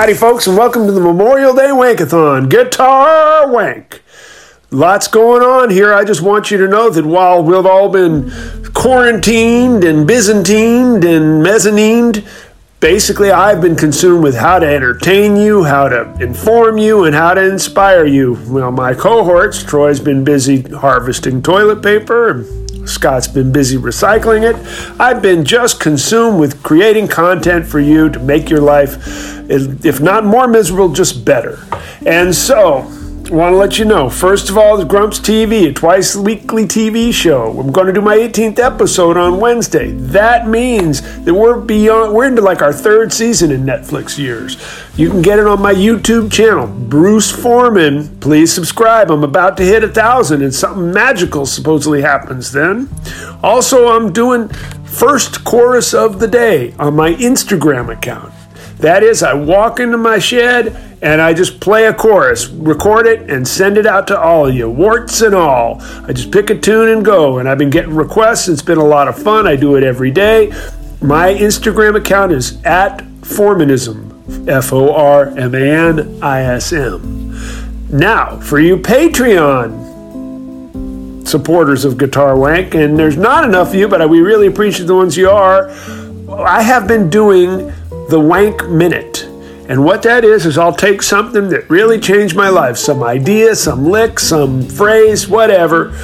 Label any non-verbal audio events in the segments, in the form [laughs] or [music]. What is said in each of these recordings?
Howdy, folks, and welcome to the Memorial Day Wankathon Guitar Wank. Lots going on here. I just want you to know that while we've all been quarantined and byzantined and mezzanined, basically I've been consumed with how to entertain you, how to inform you, and how to inspire you. Well, my cohorts, Troy's been busy harvesting toilet paper, Scott's been busy recycling it. I've been just consumed with creating content for you to make your life, if not more miserable, just better. And so, want to let you know first of all the grumps tv a twice weekly tv show. I'm going to do my 18th episode on wednesday. That means that we're beyond we're into like our third season in netflix years. You can get it on my youtube channel bruce forman. Please subscribe. I'm about to hit a thousand and something magical supposedly happens then. Also i'm doing first chorus of the day on my instagram account that is, I walk into my shed and I just play a chorus, record it, and send it out to all of you, warts and all. I just pick a tune and go. And I've been getting requests. It's been a lot of fun. I do it every day. My Instagram account is at Formanism, F O R M A N I S M. Now, for you Patreon supporters of Guitar Wank, and there's not enough of you, but we really appreciate the ones you are. I have been doing the Wank Minute. And what that is, is I'll take something that really changed my life some idea, some lick, some phrase, whatever,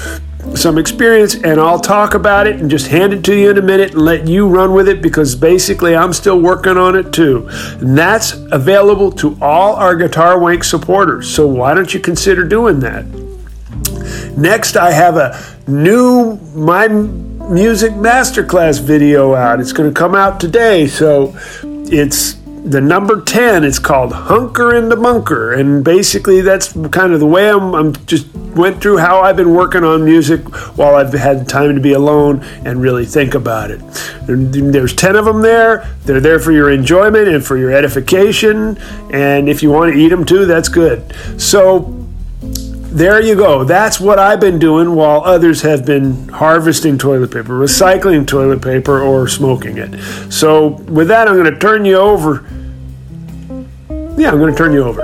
some experience, and I'll talk about it and just hand it to you in a minute and let you run with it because basically I'm still working on it too. And that's available to all our Guitar Wank supporters. So why don't you consider doing that? Next, I have a new My Music Masterclass video out. It's going to come out today. So it's the number 10 it's called hunker in the bunker. And basically that's kind of the way I'm, I'm just went through how i've been working on music while i've had time to be alone and really think about it. There's 10 of them there. They're there for your enjoyment and for your edification. And if you want to eat them too that's good. So there you go. That's what I've been doing while others have been harvesting toilet paper, recycling toilet paper, or smoking it. So, with that, I'm going to turn you over. Yeah, I'm going to turn you over.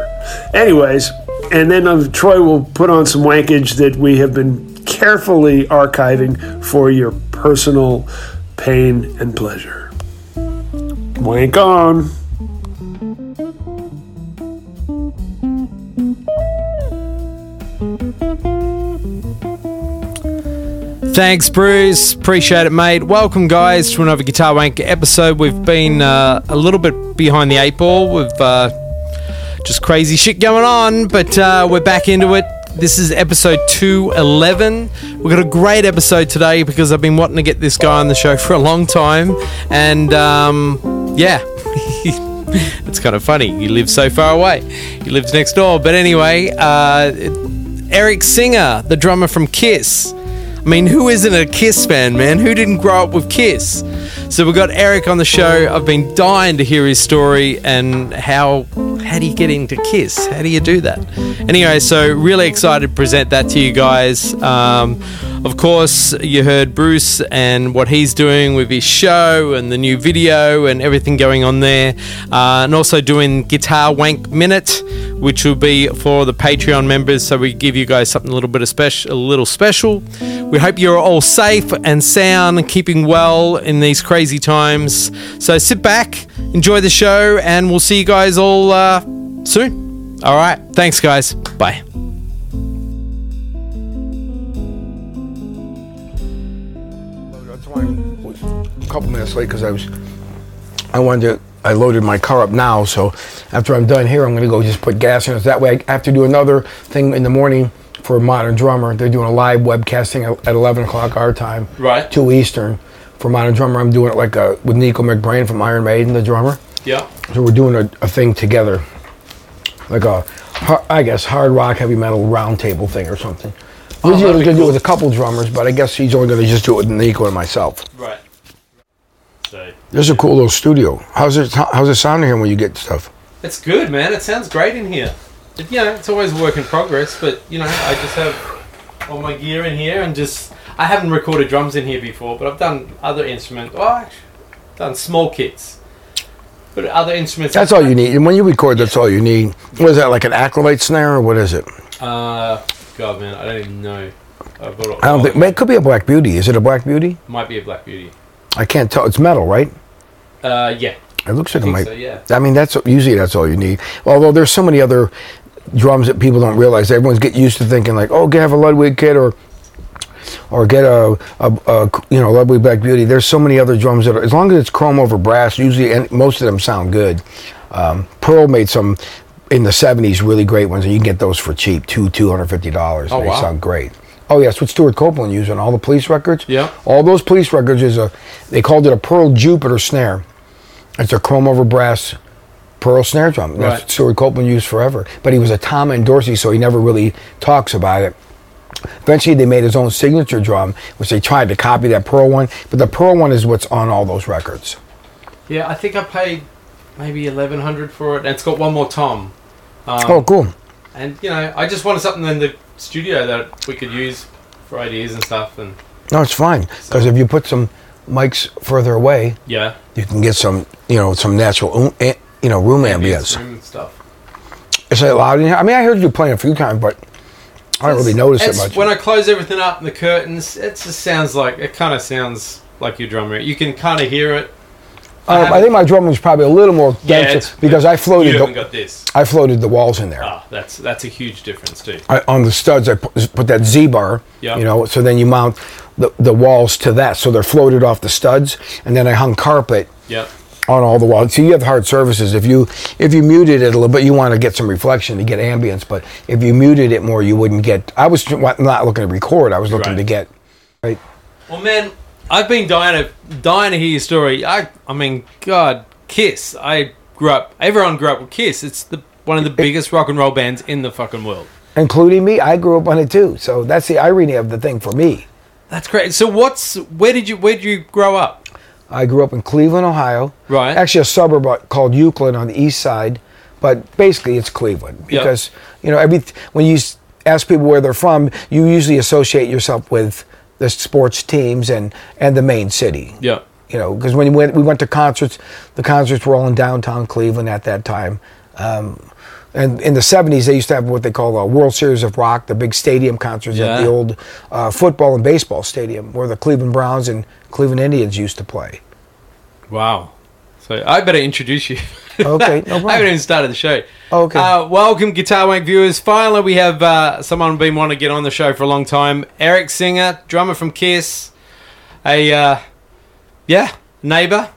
Anyways, and then um, Troy will put on some wankage that we have been carefully archiving for your personal pain and pleasure. Wank on. Thanks, Bruce. Appreciate it, mate. Welcome, guys, to another Guitar Wank episode. We've been uh, a little bit behind the eight ball with uh, just crazy shit going on, but uh, we're back into it. This is episode 211. We've got a great episode today because I've been wanting to get this guy on the show [laughs] for a long time. And um, yeah, [laughs] it's kind of funny. He lives so far away, he lives next door. But anyway, uh, Eric Singer, the drummer from Kiss. I mean, who isn't a Kiss fan, man? Who didn't grow up with Kiss? So we've got Eric on the show. I've been dying to hear his story and how how do you get into Kiss? How do you do that? Anyway, so really excited to present that to you guys. Um, of course, you heard Bruce and what he's doing with his show and the new video and everything going on there, uh, and also doing Guitar Wank Minute, which will be for the Patreon members. So we give you guys something a little bit of special, a little special. We hope you're all safe and sound and keeping well in these crazy times. So sit back, enjoy the show, and we'll see you guys all uh, soon. All right, thanks, guys. Bye. That's why I was a couple minutes late because I was. I wanted to. I loaded my car up now, so after I'm done here, I'm going to go just put gas in it. That way, I have to do another thing in the morning for Modern Drummer. They're doing a live webcasting at- at 11 o'clock our time, Right. two Eastern. For Modern Drummer, I'm doing it like a, with Nicko McBrain from Iron Maiden, the drummer. Yeah. So we're doing a, a thing together, like a, har- I guess, hard rock, heavy metal roundtable thing or something. Originally, I was going to do it with a couple drummers, but I guess he's only going to just do it with Nicko and myself. Right. So This is a cool little studio. How's it? How's it sounding here when you get stuff? it's good, man. It sounds great in here. It, you know, it's always a work in progress, but you know, I just have all my gear in here and just. I haven't recorded drums in here before, but I've done other instruments. Oh, I've done small kits. But other instruments. That's all you need. And when you record, that's all you need. What is that, like an acrolite snare or what is it? Uh, God, man, I don't even know. I've got a- I don't think, it could be a Black Beauty. Is it a Black Beauty? Might be a Black Beauty. I can't tell. It's metal, right? Uh, yeah. It looks like it think might. so, yeah. I mean, that's usually that's all you need. Although there's so many other drums that people don't realize. Everyone's get used to thinking like, oh, have a Ludwig kit or or get a, a, a you know Ludwig Black Beauty. There's so many other drums that are, as long as it's chrome over brass, usually and most of them sound good. Um, Pearl made some in the '70s really great ones, and you can get those for cheap, two two hundred fifty dollars. Oh, they wow. sound great. Oh yeah, that's what Stewart Copeland used on all the police records. Yeah. all those police records is a they called it a Pearl Jupiter snare. It's a chrome over brass pearl snare drum. That's Right. what Stewart Copeland used forever. But he was a Tama endorsee, so he never really talks about it. Eventually, they made his own signature drum, which they tried to copy that pearl one. But the pearl one is what's on all those records. Yeah, I think I paid maybe eleven hundred for it, and it's got one more tom. Um, oh, cool. And you know, I just wanted something in the studio that we could use for ideas and stuff. And No, it's fine because if you put some mics further away, yeah, you can get some, you know, some natural, um, eh, you know, room ambience. room and stuff. Is it loud in here? I mean, I heard you playing a few times, but I don't really notice it much. When I close everything up and the curtains, it just sounds like it kind of sounds like your drum room. You can kind of hear it. Um, I think my drum room's probably a little more Yeah, denser it's- because I floated. You haven't The, got this. I floated the walls in there. Ah, that's that's a huge difference too. I, on the studs, I put, put that Z bar. Yeah. You know, so then you mount the, the walls to that, so they're floated off the studs, and then I hung carpet Yep. On all the walls. So you have hard surfaces. If you if you muted it a little bit, you want to get some reflection to get ambience. But if you muted it more, you wouldn't get. I was not looking to record. I was looking Right. to get. Right. Well, man, I've been dying to dying to hear your story. I I mean, God, Kiss. I grew up. Everyone grew up with Kiss. It's the one of the biggest rock and roll bands in the fucking world. Including me, I grew up on it too. So that's the irony of the thing for me. That's great. So, what's where did you where did you grow up? I grew up in Cleveland, Ohio. Right. Actually, a suburb uh, called Euclid on the east side, but basically it's Cleveland because you know every when you ask people where they're from, you usually associate yourself with the sports teams and and the main city. Yeah. You know, because when we went, we went to concerts, the concerts were all in downtown Cleveland at that time. Um, and in the 70s, they used to have what they call a World Series of Rock, the big stadium concerts at the old uh, football and baseball stadium where the Cleveland Browns and Cleveland Indians used to play. Wow. So I better introduce you. [laughs] Okay, no I haven't even started the show. Okay. Uh, welcome, Guitar Wank viewers. Finally, we have uh, someone been wanting to get on the show for a long time. Eric Singer, drummer from Kiss. A, uh, yeah, neighbor.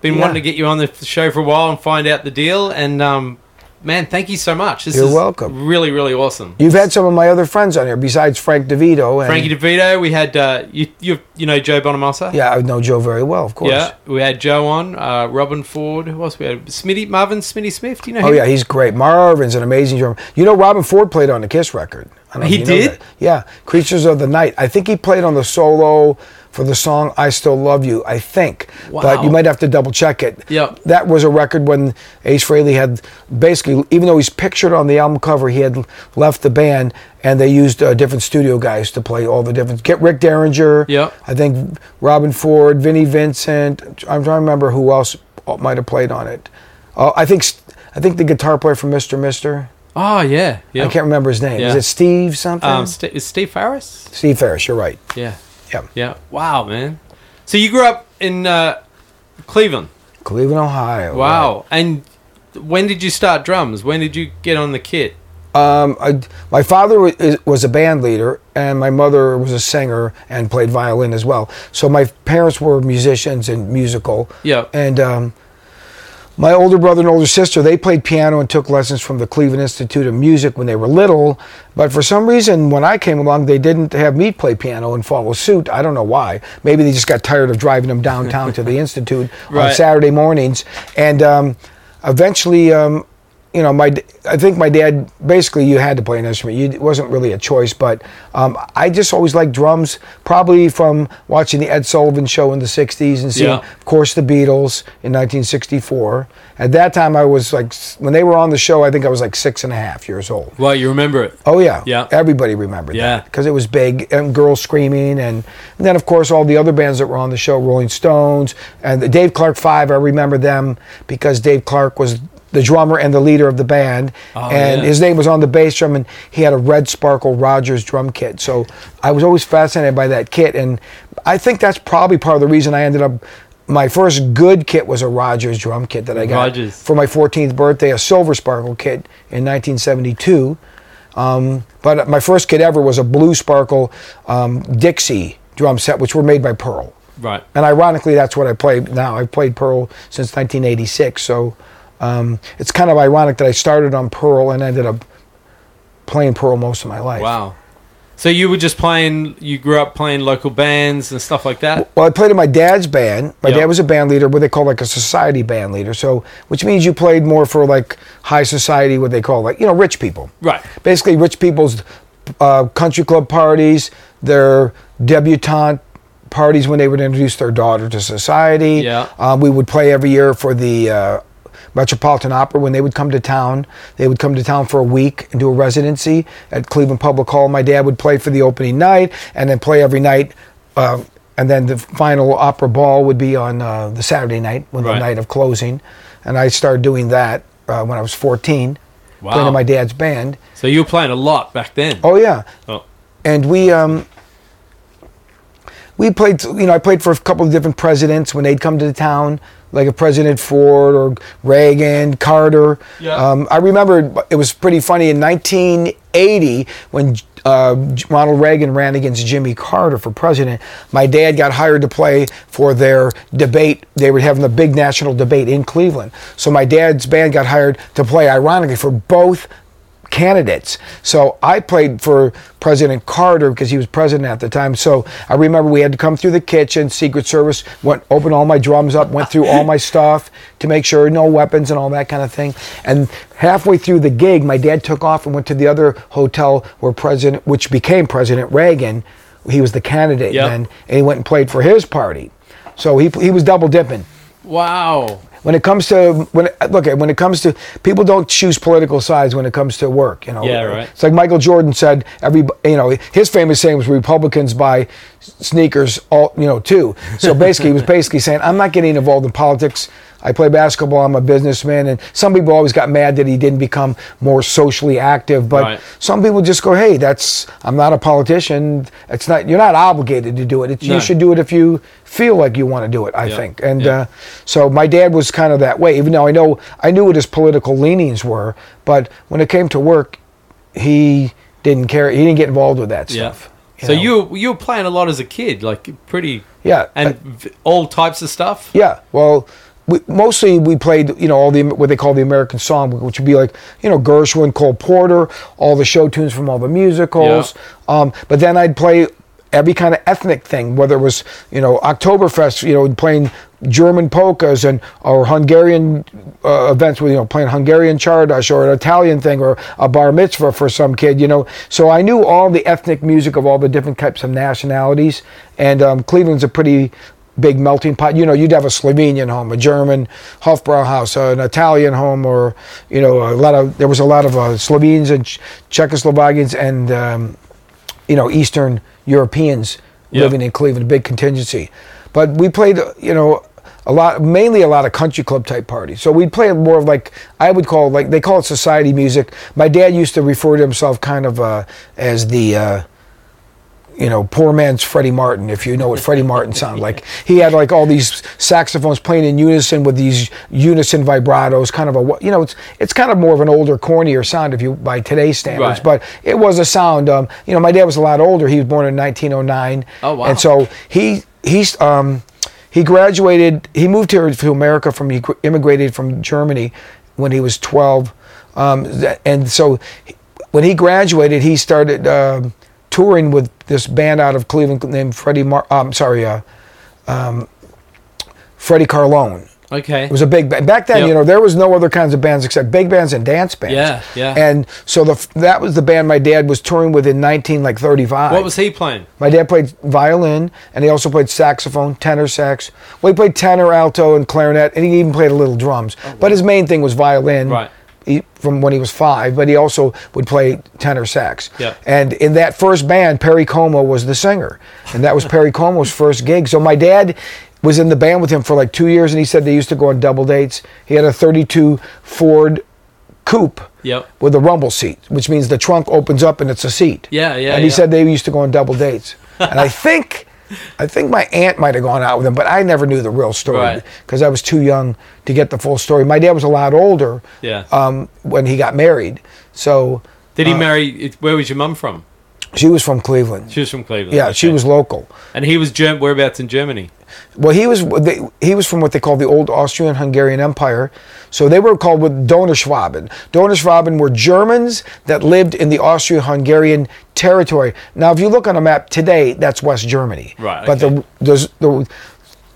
Been Yeah. wanting to get you on the show for a while and find out the deal. And, um, man, thank you so much. This You're is welcome. really, really awesome. You've had some of my other friends on here besides Frank DeVito. And, Frankie DeVito, we had, uh, you, you, you know Joe Bonamassa? Yeah, I know Joe very well, of course. Yeah, we had Joe on, uh, Robben Ford. Who else we had? Smitty, Marvin Smitty Smith. Do you know Oh him? yeah, he's great. Marvin's an amazing drummer. You know, Robben Ford played on the Kiss record. I don't know He did? Yeah, Creatures of the Night. I think he played on the solo for the song "I Still Love You." I think, Wow. but you might have to double check it. Yep. that was a record when Ace Frehley had basically, even though he's pictured on the album cover, he had left the band, and they used uh, different studio guys to play all the different. Get Rick Derringer. Yep. I think Robben Ford, Vinnie Vincent. I'm trying to remember who else might have played on it. Uh, I think I think the guitar player from Mr. Mister. Oh, yeah. yeah. I can't remember his name. Yeah. Is it Steve something? Um, St- is Steve Farris? Steve Farris. You're right. Yeah. Yeah. Yeah. Wow, man. So you grew up in uh, Cleveland. Cleveland, Ohio. Wow. And when did you start drums? When did you get on the kit? Um, I, my father wa- was a band leader, and my mother was a singer and played violin as well. So my parents were musicians and musical. Yeah. And um, my older brother and older sister, they played piano and took lessons from the Cleveland Institute of Music when they were little. But for some reason, when I came along, they didn't have me play piano and follow suit. I don't know why. Maybe they just got tired of driving them downtown to the [laughs] Institute on Saturday mornings. And um, eventually, um, you know, my I think my dad basically you had to play an instrument. You, it wasn't really a choice, but um, I just always liked drums. Probably from watching the Ed Sullivan Show in the '60s and seeing, Yeah. of course, the Beatles in 1964. At that time, I was like, when they were on the show, I think I was like six and a half years old. Well, you remember it. Oh yeah, Yeah. Everybody remembered Yeah. that because it was big and girls screaming, and, and then of course all the other bands that were on the show, Rolling Stones and the Dave Clark Five. I remember them because Dave Clark was the drummer and the leader of the band, Oh, and yeah. his name was on the bass drum, and he had a red Sparkle Rogers drum kit. So I was always fascinated by that kit, and I think that's probably part of the reason I ended up. My first good kit was a Rogers drum kit that I got Rogers. for my 14th birthday, a Silver Sparkle kit in 1972. Um, but my first kit ever was a Blue Sparkle um, Dixie drum set, which were made by Pearl. Right. And ironically, that's what I play now. I've played Pearl since 1986. So um, it's kind of ironic that I started on Pearl and ended up playing Pearl most of my life. Wow. So you were just playing. You grew up playing local bands and stuff like that. Well, I played in my dad's band. My Yeah. dad was a band leader, what they call like a society band leader. So, which means you played more for like high society, what they call like you know rich people. Right. Basically, rich people's uh, country club parties, their debutante parties when they would introduce their daughter to society. Yeah. Um, we would play every year for the uh, Metropolitan Opera when they would come to town. They would come to town for a week and do a residency at Cleveland Public Hall. My dad would play for the opening night and then play every night. Uh, and then the final opera ball would be on uh, the Saturday night, when Right. the night of closing. And I started doing that uh, when I was 14, playing in my dad's band. So you were playing a lot back then. Oh yeah, Oh. and we um, we played. You know, I played for a couple of different presidents when they'd come to the town, like a President Ford or Reagan, Carter. Yeah. Um, I remember it was pretty funny in 1980 when. Uh, Ronald Reagan ran against Jimmy Carter for president. My dad got hired to play for their debate. They were having a big national debate in Cleveland. So my dad's band got hired to play, ironically, for both candidates. So I played for President Carter because he was president at the time. So I remember we had to come through the kitchen, Secret Service went opened all my drums up, went through all my stuff to make sure no weapons and all that kind of thing. And halfway through the gig, my dad took off and went to the other hotel where President which became President Reagan, he was the candidate Yep. then, and he went and played for his party. So he he was double dipping Wow. When it comes to when look at when it comes to people don't choose political sides when it comes to work you know? Yeah, right. it's like michael jordan said every you know his famous saying was republicans buy sneakers all you know too. So basically he was [laughs] basically saying i'm not getting involved in politics I play basketball. I'm a businessman, and some people always got mad that he didn't become more socially active. But Right. some people just go, "Hey, that's I'm not a politician. It's not you're not obligated to do it. It's, No. You should do it if you feel like you want to do it." I Yeah. think, and Yeah. uh, so my dad was kind of that way. Even though I know I knew what his political leanings were, but when it came to work, he didn't care. He didn't get involved with that Yeah. stuff. So know? you you were playing a lot as a kid, like pretty yeah, and v- all types of stuff. Yeah, well, we, mostly we played, you know, all the what they call the American song, which would be like, you know, Gershwin, Cole Porter, all the show tunes from all the musicals. Um, but then I'd play every kind of ethnic thing, whether it was, you know, Oktoberfest, you know, playing German polkas and or Hungarian uh, events with, you know, playing Hungarian csardas or an Italian thing or a bar mitzvah for some kid, you know. So I knew all the ethnic music of all the different types of nationalities, and um, Cleveland's a pretty big melting pot. You know, you'd have a Slovenian home, a German Hofbrauhaus, an Italian home, or you know, a lot of there was a lot of uh, Slovenes and Ch- Czechoslovakians and um, you know Eastern Europeans Yeah. living in Cleveland, a big contingency. But we played, you know. A lot, mainly a lot of country club type parties. So we'd play more of like I would call like they call it society music. My dad used to refer to himself kind of uh, as the uh, you know, poor man's Freddie Martin, if you know what Freddie Martin [laughs] sounded like. He had like all these saxophones playing in unison with these unison vibratos, kind of a, you know, it's it's kind of more of an older, cornier sound if you, by today's standards, Right. but it was a sound, um, you know, my dad was a lot older. He was born in 1909. Oh, wow. And so he, he's, um, he graduated, he moved here to America from, he immigrated from Germany when he was 12. Um, and so when he graduated, he started um, touring with this band out of Cleveland named Freddie Mar. Um, sorry, uh, um, Freddie Carlone. Okay. It was a big band. Back then, Yep. you know, there was no other kinds of bands except big bands and dance bands. Yeah, yeah. And so the that was the band my dad was touring with in 19 like 35. what was he playing? My dad played violin and he also played saxophone, tenor sax. Well, he played tenor, alto, and clarinet, and he even played a little drums. But his main thing was violin. Oh, Right. He, from when he was five, but he also would play tenor sax. Yeah. And in that first band, Perry Como was the singer, and that was [laughs] Perry Como's first gig. So my dad was in the band with him for like two years, and he said they used to go on double dates. He had a 32 Ford Coupe Yep. with a rumble seat, which means the trunk opens up and it's a seat. Yeah, yeah, And he yeah. said they used to go on double dates. [laughs] and I think, I think my aunt might have gone out with him, but I never knew the real story Right. because I was too young to get the full story. My dad was a lot older. Yeah. Um, when he got married, so Did he marry? Where was your mum from? she was from Cleveland. She was from Cleveland. yeah, she was local. And he was Germ- whereabouts in Germany? Well, he was they, he was from what they call the old Austrian-Hungarian Empire. So they were called with Donauschwaben. Donauschwaben were Germans that lived in the Austro-Hungarian territory. Now, if you look on a map today, that's West Germany. Right, But okay. the, the the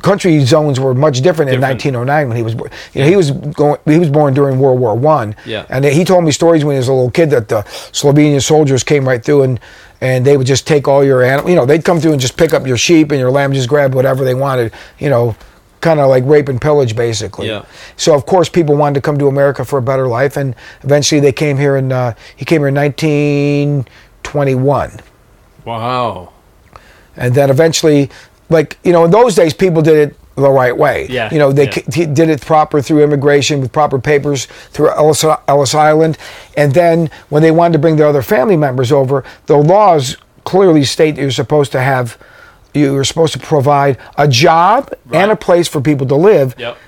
country zones were much different, in 1909 when he was born. You know, he was going he was born during World War One. Yeah. And he told me stories when he was a little kid that the Slovenian soldiers came right through and and they would just take all your animal. You know, they'd come through and just pick up your sheep and your lamb, just grab whatever they wanted. You know, kind of like rape and pillage, basically. Yeah. So of course, people wanted to come to America for a better life, and eventually they came here. And uh, he came here in 1921 Wow. and then eventually like you know in those days people did it the right way Yeah, you know they yeah. c- did it proper through immigration with proper papers through Ellis, Ellis Island and then when they wanted to bring their other family members over the laws clearly state that you're supposed to have you're supposed to provide a job and a place for people to live Yep.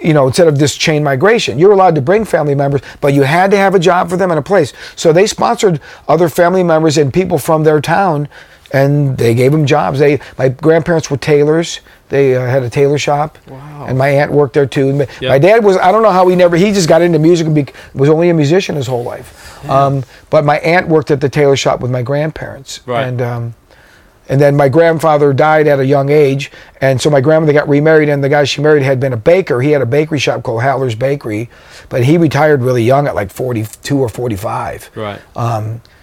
you know, instead of this chain migration. You're allowed to bring family members, but you had to have a job for them and a place. So they sponsored other family members and people from their town, and they gave them jobs. They, my grandparents were tailors. They uh, had a tailor shop, Wow. and my aunt worked there too. My- Yep. My dad was, I don't know how he never, he just got into music and bec was only a musician his whole life. Um, but my aunt worked at the tailor shop with my grandparents. Right. And, um, and then my grandfather died at a young age, and so my grandmother got remarried, and the guy she married had been a baker. He had a bakery shop called Howler's Bakery, but he retired really young at like 42 or 45. Right.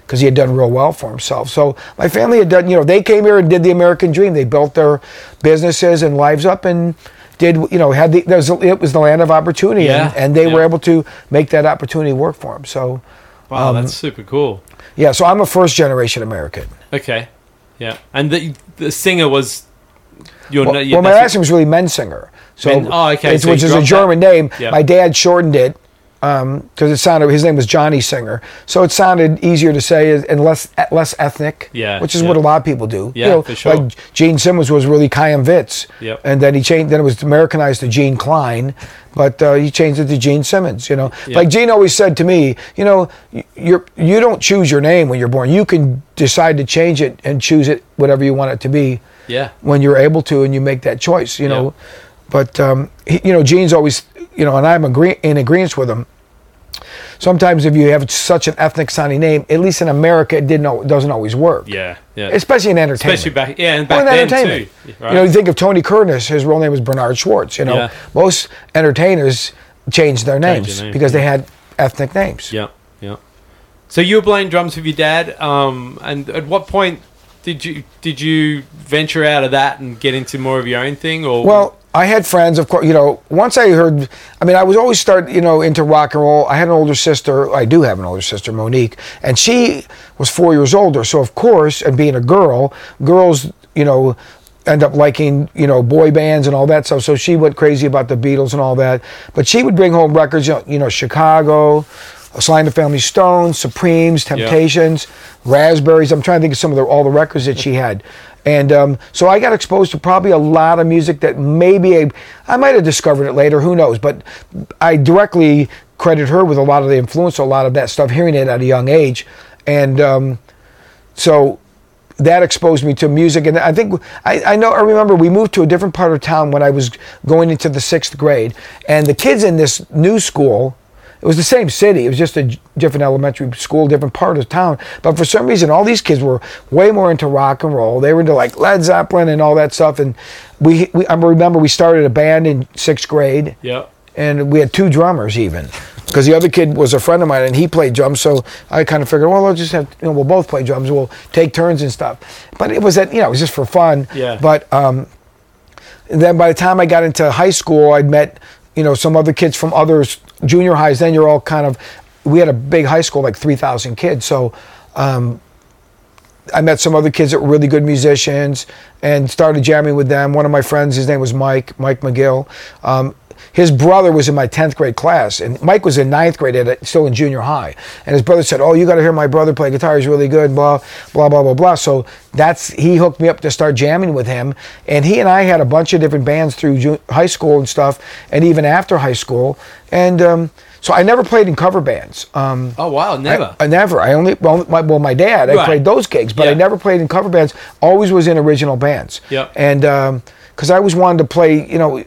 Because he had done real well for himself. So my family had done, you know, they came here and did the American dream. They built their businesses and lives up and did, you know, had the, there was, it was the land of opportunity, Yeah, and, and they were able to make that opportunity work for them. So, Wow, Um, that's super cool. yeah, so I'm a first generation American. Okay. Yeah. And the, the singer was your Well, na- well, my last name was really Mensinger. So, Men- oh, okay, it's- so which is a dropped that. German name. Yeah. My dad shortened it because it sounded. His name was Johnny Singer, so it sounded easier to say and less less ethnic. Yeah, which is yeah. what a lot of people do. Yeah, you know, for sure. Like Gene Simmons was really Chaim Witz, Yep. and then he changed. Then it was Americanized to Gene Klein, but uh, he changed it to Gene Simmons. You know, Yeah. like Gene always said to me, you know, you're you don't choose your name when you're born. You can decide to change it and choose it whatever you want it to be Yeah. when you're able to and you make that choice, you know. But um, he, you know, Gene's always, you know, and I'm agree- in agreement with them. Sometimes if you have such an ethnic sounding name, at least in America, it didn't al- doesn't always work. Yeah. Yeah. Especially in entertainment. Especially back, yeah, and Well, back in then entertainment. too. You know, you think of Tony Curtis, his real name was Bernard Schwartz. You know, Yeah. most entertainers changed their names their name, because they had ethnic names. Yeah, yeah. So you were playing drums with your dad, um, and at what point did you did you venture out of that and get into more of your own thing, or Well, I had friends, of course. You know, once I heard, I mean, I was always start, you know, into rock and roll. I had an older sister. I do have an older sister, Monique, and she was four years older. So of course, and being a girl, girls, you know, end up liking, you know, boy bands and all that stuff. So she went crazy about the Beatles and all that. But she would bring home records, you know, you know Chicago. Sly and the Family Stones, Supremes, Temptations, Raspberries. I'm trying to think of some of the, all the records that she had. And um, so I got exposed to probably a lot of music that maybe I, I might have discovered it later, who knows. But I directly credit her with a lot of the influence, a lot of that stuff, hearing it at a young age. And um, so that exposed me to music. And I think, I, I know, I remember we moved to a different part of town when I was going into the sixth grade. And the kids in this new school, it was the same city. It was just a different elementary school, different part of town. But for some reason, all these kids were way more into rock and roll. They were into like Led Zeppelin and all that stuff. And we, we I remember we started a band in sixth grade Yeah. and we had two drummers even because the other kid was a friend of mine and he played drums so i kind of figured well i'll just have you know we'll both play drums we'll take turns and stuff but it was that you know it was just for fun Yeah. but um, then by the time i got into high school i'd met you know some other kids from other junior highs then you're all kind of we had a big high school like 3000 kids so um, I met some other kids that were really good musicians and started jamming with them. One of my friends, his name was Mike, Mike McGill. Um, his brother was in my 10th grade class, and Mike was in ninth grade, at, still in junior high. And his brother said, Oh, you got to hear my brother play guitar. He's really good, blah, blah, blah, blah, blah. So that's, he hooked me up to start jamming with him. And he and I had a bunch of different bands through ju- high school and stuff, and even after high school. And um, so I never played in cover bands. Um, Oh wow, never. I, I never. I only well my, well my dad. I Right. played those gigs, but I never played in cover bands. Always was in original bands. Yep. And because I always wanted to play, you know,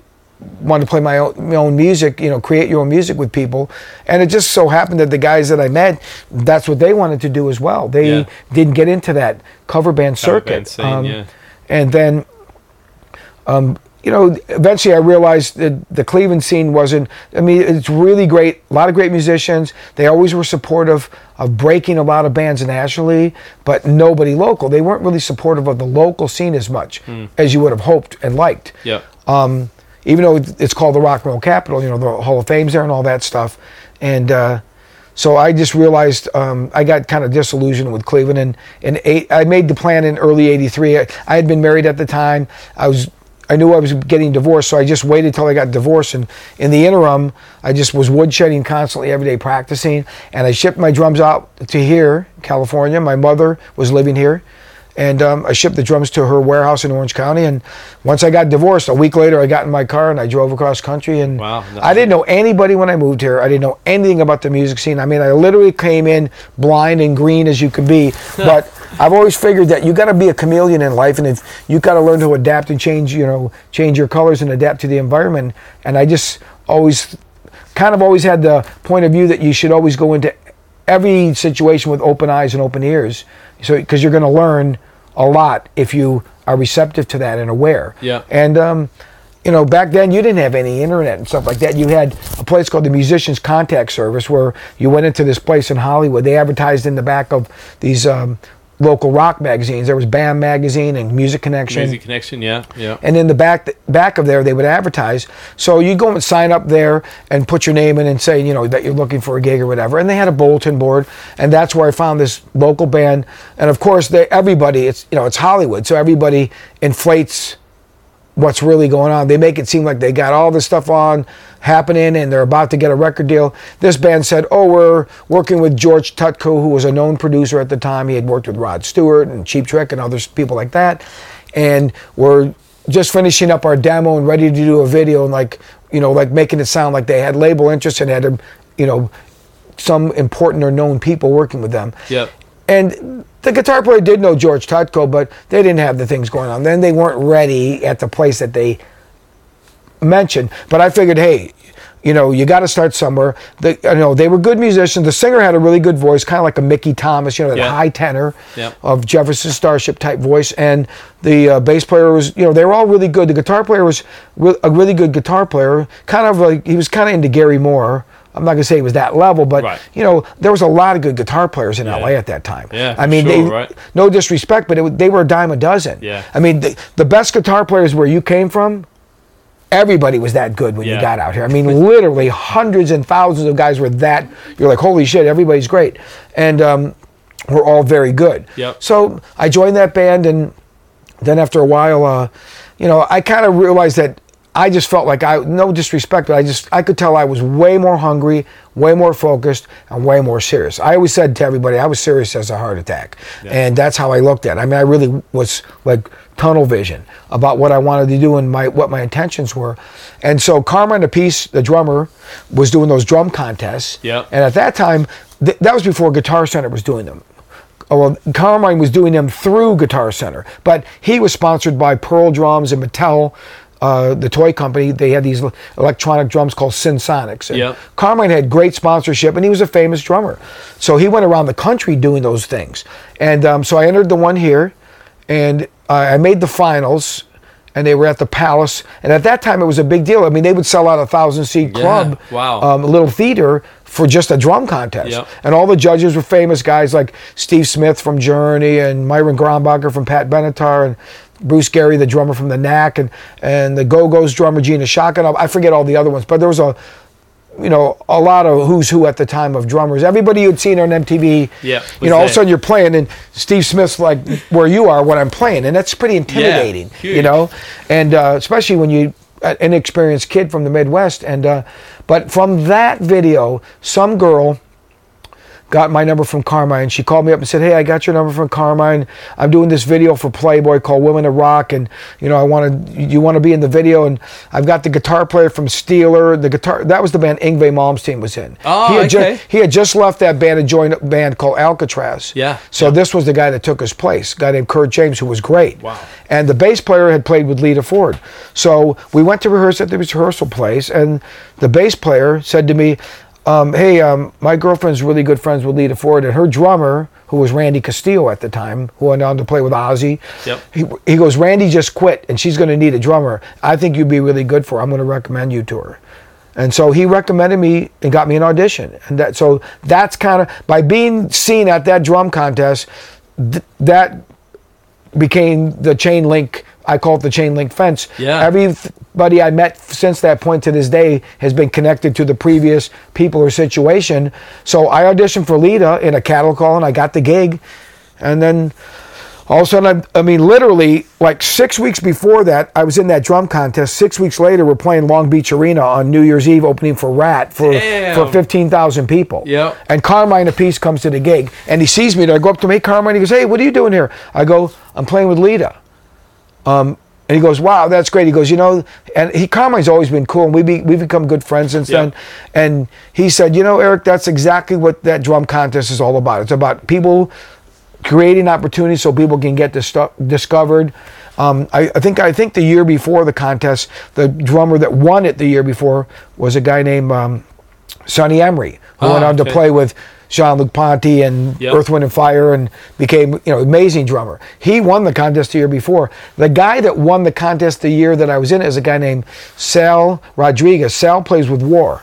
wanted to play my own, my own music. You know, create your own music with people. And it just so happened that the guys that I met, that's what they wanted to do as well. They Yeah. didn't get into that cover band Cover circuit. band scene, um, yeah. And then um, you know, eventually I realized that the Cleveland scene wasn't. I mean, it's really great. A lot of great musicians. They always were supportive of breaking a lot of bands nationally, but nobody local. They weren't really supportive of the local scene as much hmm. as you would have hoped and liked. Yeah. Um, even though it's called the Rock and Roll Capital, you know, the Hall of Fame's there and all that stuff. And uh, so I just realized um, I got kind of disillusioned with Cleveland. And, and eight, I made the plan in early '83. I, I had been married at the time. I was I knew I was getting divorced, so I just waited till I got divorced. And in the interim, I just was woodshedding constantly every day practicing. And I shipped my drums out to here, California. My mother was living here. And um, I shipped the drums to her warehouse in Orange County. And once I got divorced, a week later, I got in my car and I drove across country. And Wow, I didn't know anybody when I moved here. I didn't know anything about the music scene. I mean, I literally came in blind and green as you could be. [laughs] but I've always figured that you got to be a chameleon in life, and if you got to learn to adapt and change, you know, change your colors and adapt to the environment. And I just always, kind of always had the point of view that you should always go into every situation with open eyes and open ears. So because you're going to learn a lot if you are receptive to that and aware. Yeah. And um, you know, back then you didn't have any internet and stuff like that. You had a place called the Musicians Contact Service where you went into this place in Hollywood. They advertised in the back of these um, local rock magazines. There was BAM magazine and Music Connection. Music connection. Yeah. Yeah. And in the back back of there, they would advertise. So you go and sign up there and put your name in and say, you know, that you're looking for a gig or whatever. And they had a bulletin board, and that's where I found this local band. And of course, they, everybody, it's you know, it's Hollywood, so everybody inflates what's really going on. They make it seem like they got all this stuff on happening and they're about to get a record deal. This band said, "Oh, we're working with George Tutko, who was a known producer at the time. He had worked with Rod Stewart and Cheap Trick and other people like that, and we're just finishing up our demo and ready to do a video and like you know like making it sound like they had label interest and had you know some important or known people working with them." Yep. And the guitar player did know George Tutko, but they didn't have the things going on. Then they weren't ready at the place that they mentioned. But I figured, hey, you know, you got to start somewhere. The, you know, they were good musicians. The singer had a really good voice, kind of like a Mickey Thomas, you know, that Yeah. high tenor Yeah. of Jefferson Starship type voice. And the uh, bass player was, you know, they were all really good. The guitar player was re- a really good guitar player, kind of like he was kind of into Gary Moore. I'm not gonna say it was that level, but Right. you know, there was a lot of good guitar players in Yeah. LA at that time. Yeah, I mean, sure, they, right. no disrespect, but it, they were a dime a dozen. Yeah. I mean, the, the best guitar players where you came from, everybody was that good when you got out here. I mean, [laughs] literally hundreds and thousands of guys were that. You're like, holy shit, everybody's great, and um, we're all very good. Yep. So I joined that band, and then after a while, uh, you know, I kind of realized that I just felt like I, no disrespect, but I just, I could tell I was way more hungry, way more focused, and way more serious. I always said to everybody, I was serious as a heart attack. And that's how I looked at it. I mean, I really was like tunnel vision about what I wanted to do and my, what my intentions were. And so Carmine Appice, the drummer, was doing those drum contests. Yeah. And at that time, th- that was before Guitar Center was doing them. Oh, well, Carmine was doing them through Guitar Center, but he was sponsored by Pearl Drums and Mattel uh, the toy company, they had these electronic drums called Synsonics. Yep. Carmine had great sponsorship, and he was a famous drummer. So he went around the country doing those things. And um, so I entered the one here, and I I made the finals. And they were at the Palace, and at that time it was a big deal. I mean, they would sell out a thousand seat club, wow. um, a little theater for just a drum contest. Yep. And all the judges were famous guys like Steve Smith from Journey and Myron Grombacher from Pat Benatar and Bruce Gary, the drummer from the Knack, and and the Go Go's drummer Gina Shotgun. I forget all the other ones, but there was a you know a lot of who's who at the time of drummers. Everybody you'd seen on MTV. Yeah, You know, all of a sudden you're playing, and Steve Smith's like where you are when I'm playing, and that's pretty intimidating. huge. you know, and uh, especially when you an inexperienced kid from the Midwest, and uh, but from that video, some girl got my number from Carmine. She called me up and said, "Hey, I got your number from Carmine. I'm doing this video for Playboy called Women of Rock, and you know, I want to. You want to be in the video? And I've got the guitar player from Steeler. The guitar that was the band Yngwie Malmsteen was in. Oh, he had okay. he had just left that band and joined a band called Alcatraz. Yeah. So this was the guy that took his place, a guy named Kurt James, who was great. Wow. And the bass player had played with Lita Ford. So we went to rehearse at the rehearsal place, and the bass player said to me, um, Hey, um, my girlfriend's really good friends with Lita Ford, and her drummer, who was Randy Castillo at the time, who went on to play with Ozzy, Yep. he, he goes, Randy just quit, and she's going to need a drummer. I think you'd be really good for her. I'm going to recommend you to her. And so he recommended me and got me an audition. And that so that's kind of by being seen at that drum contest, th- that became the chain link. I call it the chain link fence. Yeah. Everybody I met since that point to this day has been connected to the previous people or situation. So I auditioned for Lita in a cattle call and I got the gig. And then all of a sudden, I, I mean, literally, like six weeks before that, I was in that drum contest. Six weeks later, we're playing Long Beach Arena on New Year's Eve, opening for Rat for Damn. for fifteen thousand people. Yep. And Carmine Appice comes to the gig, and he sees me. And I go up to him, hey, Carmine. He goes, hey, what are you doing here? I go, I'm playing with Lita. Um, and he goes, "Wow, that's great." He goes, "You know," and he Carmine's always been cool, and we be, we've become good friends since Yeah. then. And he said, "You know, Eric, that's exactly what that drum contest is all about. It's about people creating opportunities so people can get dis- discovered." Um, I, I think I think the year before the contest, the drummer that won it the year before was a guy named um, Sonny Emory, who Ah, went on to play with Jean-Luc Ponty and Yep. Earth, Wind and Fire, and became you know amazing drummer. He won the contest the year before. The guy that won the contest the year that I was in is a guy named Sal Rodriguez. Sal plays with War,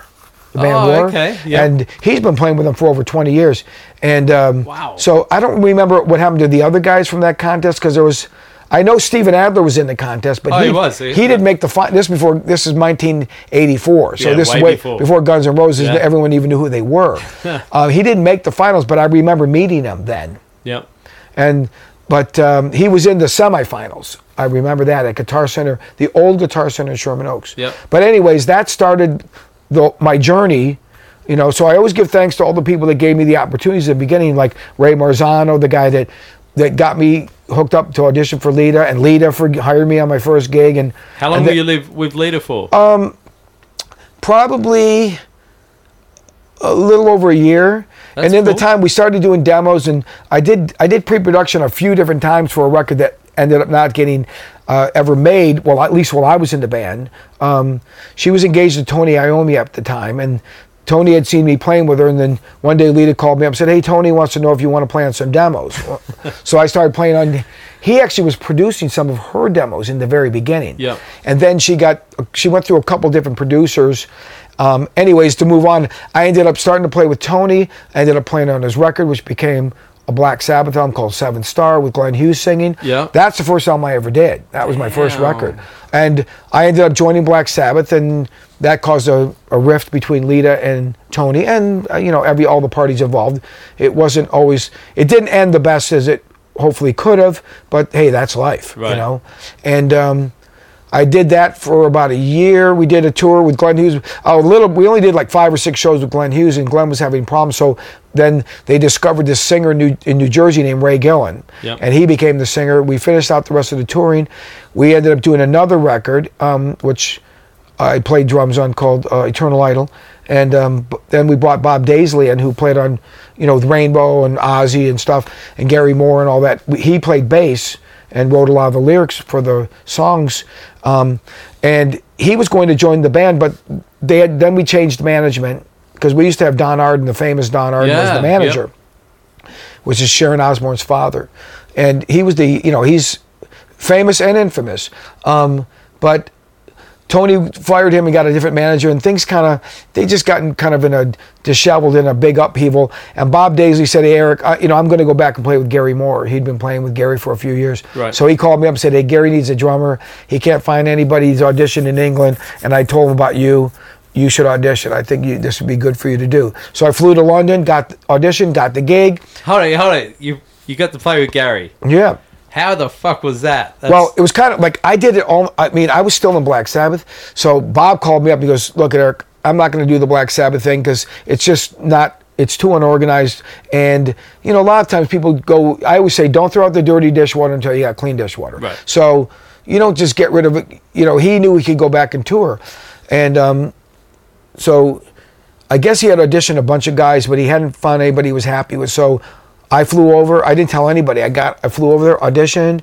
the band Oh, War, okay, yep. and he's been playing with them for over 20 years. And um, Wow. so I don't remember what happened to the other guys from that contest because there was. I know Steven Adler was in the contest, but Oh, he, he was, he yeah. didn't make the final. This before this is 1984, so Yeah, this way is way before. before Guns N' Roses. Yeah. Everyone even knew who they were. [laughs] uh, he didn't make the finals, but I remember meeting him then. Yep. And but um, he was in the semifinals. I remember that at Guitar Center, the old Guitar Center in Sherman Oaks. Yep. But anyways, that started the, my journey. You know, so I always give thanks to all the people that gave me the opportunities at the beginning, like Ray Marzano, the guy that that got me hooked up to audition for Lita, and Lita for hired me on my first gig. And How long and the- you live with Lita for? probably a little over a year. That's and then the time we started doing demos, and I did I did pre-production a few different times for a record that ended up not getting uh, ever made. Well, at least while I was in the band, um, she was engaged to Tony Iommi at the time, and Tony had seen me playing with her. And then one day, Lita called me up and said, "Hey, Tony wants to know if you want to play on some demos." [laughs] So I started playing on. He actually was producing some of her demos in the very beginning. Yeah. And then she got she went through a couple different producers. Um, anyways, to move on, I ended up starting to play with Tony. I ended up playing on his record, which became a Black Sabbath album called Seventh Star with Glenn Hughes singing. Yeah. That's the first album I ever did. That was my first record. And I ended up joining Black Sabbath, and that caused a, a rift between Lita and Tony, and uh, you know every all the parties involved. It wasn't always. It didn't end the best as it hopefully could have, but hey, that's life, Right. you know. And um, I did that for about a year. We did a tour with Glenn Hughes. A little. We only did like five or six shows with Glenn Hughes, and Glenn was having problems. So then they discovered this singer in New, in New Jersey named Ray Gillen, Yep. and he became the singer. We finished out the rest of the touring. We ended up doing another record, um, which I played drums on, called uh, Eternal Idol. And um, b- then we brought Bob Daisley in, who played on, you know, with Rainbow and Ozzy and stuff, and Gary Moore and all that. We- He played bass, and wrote a lot of the lyrics for the songs. Um, and he was going to join the band, but they had, then we changed management because we used to have Don Arden, the famous Don Arden, Yeah, the manager, which is Sharon Osbourne's father, and he was the you know he's famous and infamous, um, but. Tony fired him and got a different manager, and things kind of they just gotten kind of in a disheveled in a big upheaval. And Bob Daisley said, "Hey Eric, I, you know I'm going to go back and play with Gary Moore. He'd been playing with Gary for a few years, Right. so he called me up and said, "Hey, Gary needs a drummer. He can't find anybody. He's auditioned in England, and I told him about you. You should audition. I think you, this would be good for you to do." So I flew to London, got the audition, got the gig. Hold on, hold on. You you got to play with Gary. Yeah. How the fuck was that? That's, Well, it was kind of like I did it all. I mean, I was still in Black Sabbath. So Bob called me up. and He goes, "Look, Eric, I'm not going to do the Black Sabbath thing because it's just not. It's too unorganized. And you know, a lot of times people go. I always say, don't throw out the dirty dishwater until you got clean dishwater. Right. So you don't just get rid of it. You know, he knew he could go back and tour, and um, so I guess he had auditioned a bunch of guys, but he hadn't found anybody he was happy with. So I flew over. I didn't tell anybody. I got. I flew over there, auditioned,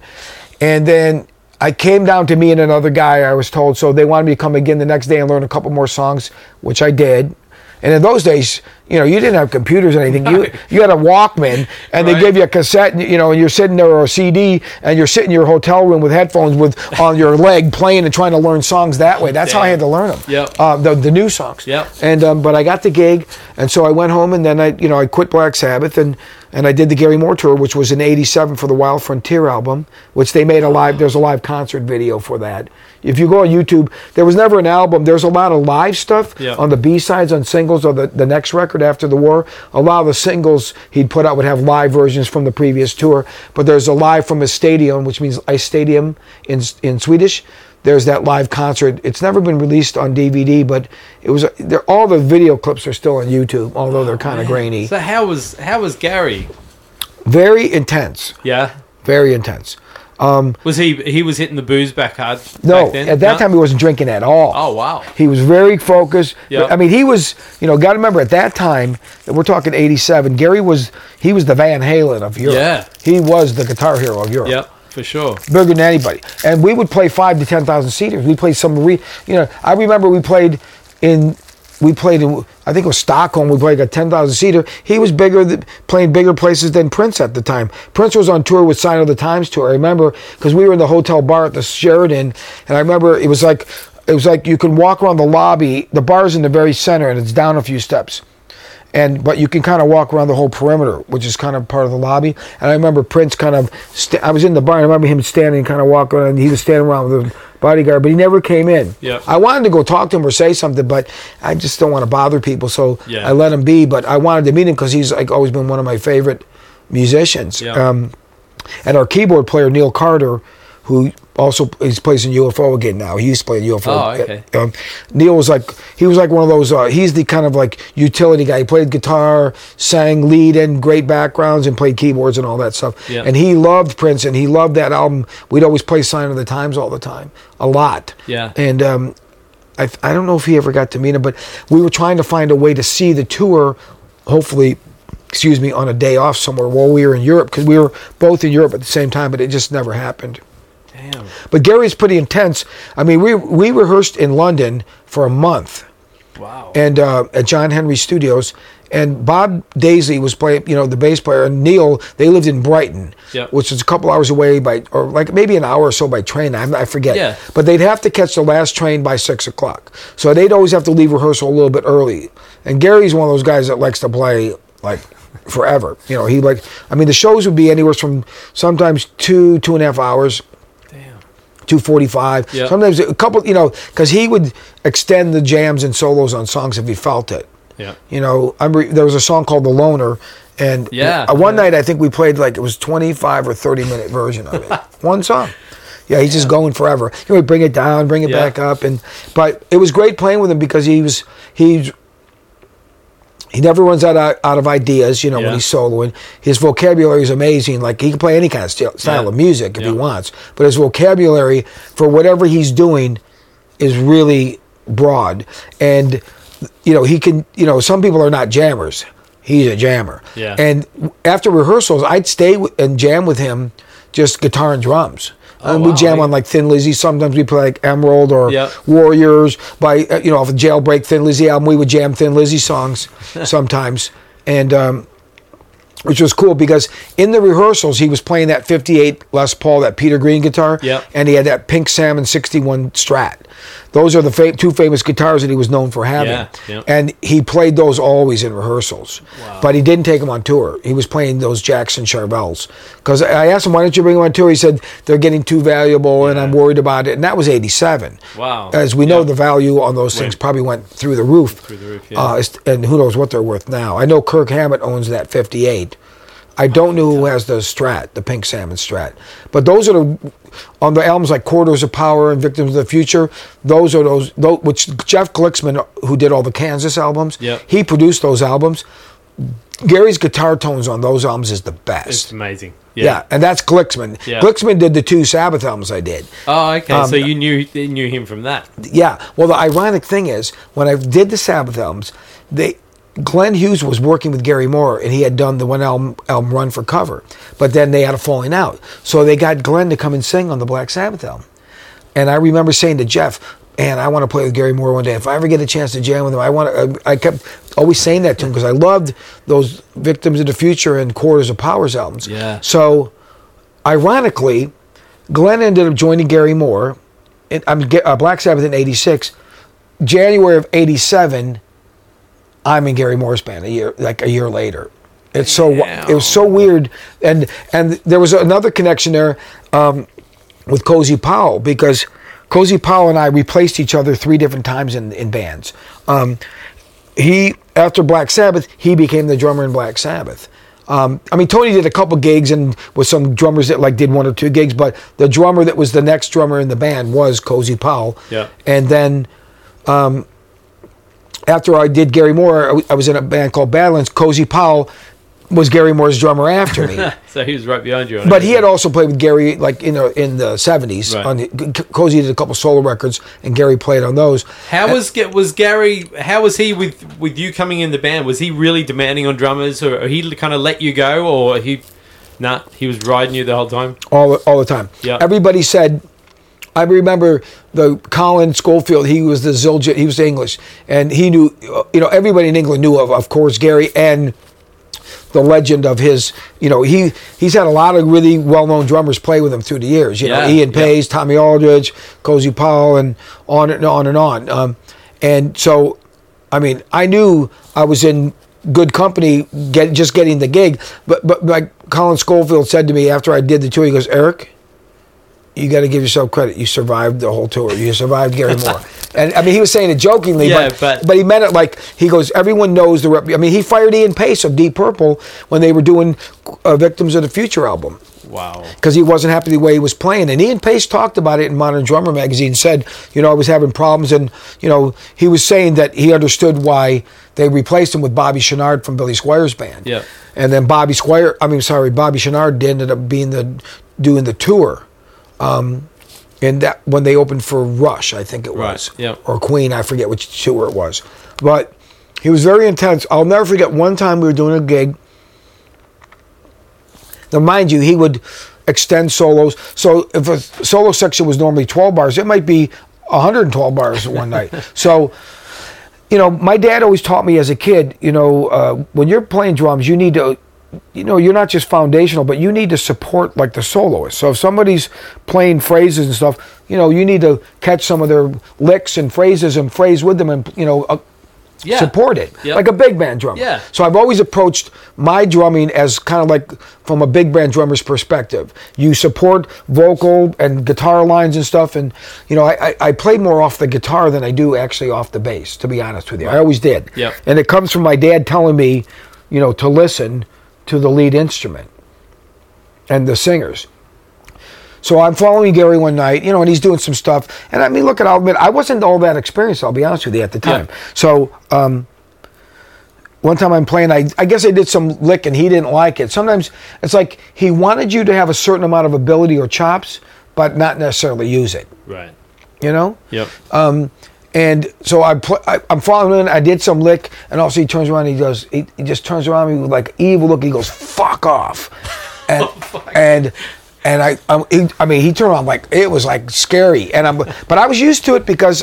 and then I came down to me and another guy. I was told so they wanted me to come again the next day and learn a couple more songs, which I did. And in those days, you know, you didn't have computers or anything. You you had a Walkman, and they Right. gave you a cassette, and, you know, and you're sitting there or a CD, and you're sitting in your hotel room with headphones with on your leg playing and trying to learn songs that way. That's how I had to learn them. Yep. Uh, the the new songs. Yep. And um, but I got the gig, and so I went home, and then I you know I quit Black Sabbath, and and I did the Gary Moore tour, which was in '87 for the Wild Frontier album, which they made a live. There's a live concert video for that. If you go on YouTube, there was never an album. There's a lot of live stuff Yeah. on the B sides, on singles, or the, the next record after the war. A lot of the singles he'd put out would have live versions from the previous tour, but there's a live from a stadium, which means ice stadium in in Swedish. There's that live concert. It's never been released on DVD, but it was. All the video clips are still on YouTube, although they're kind of grainy. So how was how was Gary? Very intense. Yeah. Very intense. Um, was he he was hitting the booze back hard? No, back at that No? time he wasn't drinking at all. Oh wow. He was very focused. Yeah. I mean, he was, you know, got to remember at that time, we're talking 87, Gary was, he was the Van Halen of Europe. Yeah. He was the guitar hero of Europe. Yep, for sure. Bigger than anybody. And we would play five to 10,000 seaters. We played some, re, you know, I remember we played in, we played in, I think it was Stockholm. We played a 10,000 seater. He was bigger, th- playing bigger places than Prince at the time. Prince was on tour with Sign of the Times tour. I remember because we were in the hotel bar at the Sheridan, and I remember it was like, it was like you can walk around the lobby. The bar's in the very center, and it's down a few steps and but you can kind of walk around the whole perimeter, which is kind of part of the lobby. And I remember Prince kind of, sta I was in the bar. And I remember him standing, kind of walking, and he was standing around with a bodyguard, but he never came in. Yep. I wanted to go talk to him or say something, but I just don't want to bother people, so Yeah. I let him be. But I wanted to meet him because he's like always been one of my favorite musicians. Yeah. Um, and our keyboard player Neil Carter, who also he plays in UFO again now. He used to play in UFO. Oh, okay. Um, Neil was like he was like one of those. Uh, he's the kind of like utility guy. He played guitar, sang lead and great backgrounds, and played keyboards and all that stuff. Yeah. And he loved Prince, and he loved that album. We'd always play Sign of the Times all the time, a lot. Yeah. And um, I I don't know if he ever got to meet him, but we were trying to find a way to see the tour. Hopefully. Excuse me, on a day off somewhere while we were in Europe because we were both in Europe at the same time, but it just never happened. Damn. But Gary's pretty intense. I mean, we we rehearsed in London for a month, Wow. and uh, at John Henry Studios. And Bob Daisley was playing, you know, the bass player, and Neil. They lived in Brighton, Yep. which is a couple hours away by, or like maybe an hour or so by train. I, I forget. Yeah. But they'd have to catch the last train by six o'clock, so they'd always have to leave rehearsal a little bit early. And Gary's one of those guys that likes to play like forever. You know, he like. I mean, the shows would be anywhere from sometimes two, two and a half hours. Damn. 245 Yeah. sometimes a couple you know because he would extend the jams and solos on songs if he felt it Yeah. you know I re- there was a song called the loner and Yeah, uh, one yeah. night i think we played like it was 25 or 30 minute version of it [laughs] one song yeah he's just going forever you know, bring it down bring it Yeah. back up and but it was great playing with him because he was he's he never runs out of, out of ideas, you know, Yeah. when he's soloing. His vocabulary is amazing. Like he can play any kind of st- style Yeah. of music if he wants, but his vocabulary for whatever he's doing is really broad. And you know, he can. You know, some people are not jammers. He's a jammer. Yeah. And after rehearsals, I'd stay and jam with him just guitar and drums. And wow. we jam on like Thin Lizzy. Sometimes we play like Emerald or Yep. Warriors by uh, you know off the Jailbreak Thin Lizzy album. We would jam Thin Lizzy songs [laughs] sometimes, and um, which was cool because in the rehearsals he was playing that 58 Les Paul, that Peter Green guitar, Yep. and he had that Pink Salmon 61 Strat. Those are the fa- two famous guitars that he was known for having, Yeah, yeah. and he played those always in rehearsals. But he didn't take them on tour. He was playing those Jackson Charvels because I asked him why don't you bring them on tour. He said they're getting too valuable, and I'm worried about it. And that was 87. Wow. As we know, Yeah. the value on those things probably went through the roof. Through the roof, yeah. Uh, and who knows what they're worth now. I know Kirk Hammett owns that 58. I don't know who has the Strat, the Pink Salmon Strat. But those are the on the albums like Corridors of Power and Victims of the Future. Those are those, those which Jeff Glixman, who did all the Kansas albums, Yep. he produced those albums. Gary's guitar tones on those albums is the best. It's amazing. Yeah. and that's Glixman. Yeah. Glixman did the two Sabbath albums I did. Oh, okay. Um, so you knew you knew him from that. Yeah. Well, the ironic thing is, when I did the Sabbath albums, they Glenn Hughes was working with Gary Moore, and he had done the one album album run for cover. But then they had a falling out, so they got Glenn to come and sing on the Black Sabbath album. And I remember saying to Jeff, "And I want to play with Gary Moore one day. If I ever get a chance to jam with him, I want to." I kept always saying that to him because I loved those Victims of the Future and Corridors of Powers albums. Yeah. So, ironically, Glenn ended up joining Gary Moore. In, I'm uh, Black Sabbath in '86. January of '87, I'm in Gary Moore's band a year, like a year later. It's so it was so weird, and and there was another connection there um, with Cozy Powell because Cozy Powell and I replaced each other three different times in in bands. Um, he after Black Sabbath, he became the drummer in Black Sabbath. Um, I mean, Tony did a couple gigs and with some drummers that like did one or two gigs, but the drummer that was the next drummer in the band was Cozy Powell. Yeah. And then um, after I did Gary Moore, I was in a band called Badlands. Cozy Powell was Gary Moore's drummer after me. [laughs] So he was right behind you. on But he had also played with Gary, like in the in the seventies. Right. On Cozy did a couple solo records, and Gary played on those. How was Ga- was Gary? How was he with with you coming in the band? Was he really demanding on drummers, or, or he kind of let you go, or he? Nah, he was riding you the whole time. all all the time. Yeah. Everybody said. I remember the Colin Schofield. He was the Zildjian. He was English, and he knew. You know, everybody in England knew of, of course, Gary and the legend of his. You know, he he's had a lot of really well-known drummers play with him through the years. You know, Yeah, Ian yeah. Tommy Aldridge, Cozy Powell, and on and on and on. Um, and so, I mean, I knew I was in good company, get just getting the gig. But but like Colin Schofield said to me after I did the tour, he goes, Eric you got to give yourself credit. You survived the whole tour. You survived Gary Moore. and I mean, he was saying it jokingly, Yeah, but, but- he meant it like he goes. Everyone knows the. Rep- I mean, he fired Ian Paice of Deep Purple when they were doing uh, Victims of the Future album Wow. because he wasn't happy the way he was playing. And Ian Paice talked about it in Modern Drummer magazine. Said, you know, I was having problems, and you know, he was saying that he understood why they replaced him with Bobby Chouinard from Billy Squier's band. Yeah. And then Bobby Squire, I mean, sorry, Bobby Chouinard ended up being the doing the tour. Um, and that when they opened for Rush, I think it Right, was, yeah. or Queen, I forget which tour it was, but he was very intense. I'll never forget one time we were doing a gig. Now, mind you, he would extend solos. So if a solo section was normally 12 bars, it might be 112 bars one night. [laughs] So, you know, my dad always taught me as a kid, you know, uh, when you're playing drums, you need to, you know, you're not just foundational, but you need to support like the soloist. So if somebody's playing phrases and stuff, you know, you need to catch some of their licks and phrases and phrase with them and, you know, uh, Yeah. support it Yep. like a big band drummer. Yeah. So I've always approached my drumming as kind of like from a big band drummer's perspective. You support vocal and guitar lines and stuff, and you know I, I, I play more off the guitar than I do actually off the bass. To be honest with you, I always did. Yep. And it comes from my dad telling me, you know, to listen to the lead instrument and the singers. So I'm following Gary one night, you know, and he's doing some stuff. And I mean, look at, I'll admit, I wasn't all that experienced, I'll be honest with you, at the time. Yeah. So um, one time I'm playing, I, I guess I did some lick and he didn't like it. Sometimes it's like he wanted you to have a certain amount of ability or chops, but not necessarily use it, Right. you know? Yep. Um, and so I pl- I, I'm following him. I did some lick, and also he turns around. And he goes. He, he just turns around me with like evil look. He goes, "Fuck off," [laughs] and oh, and and I, I, he, I mean, he turned around like it was like scary, and I'm, but I was used to it because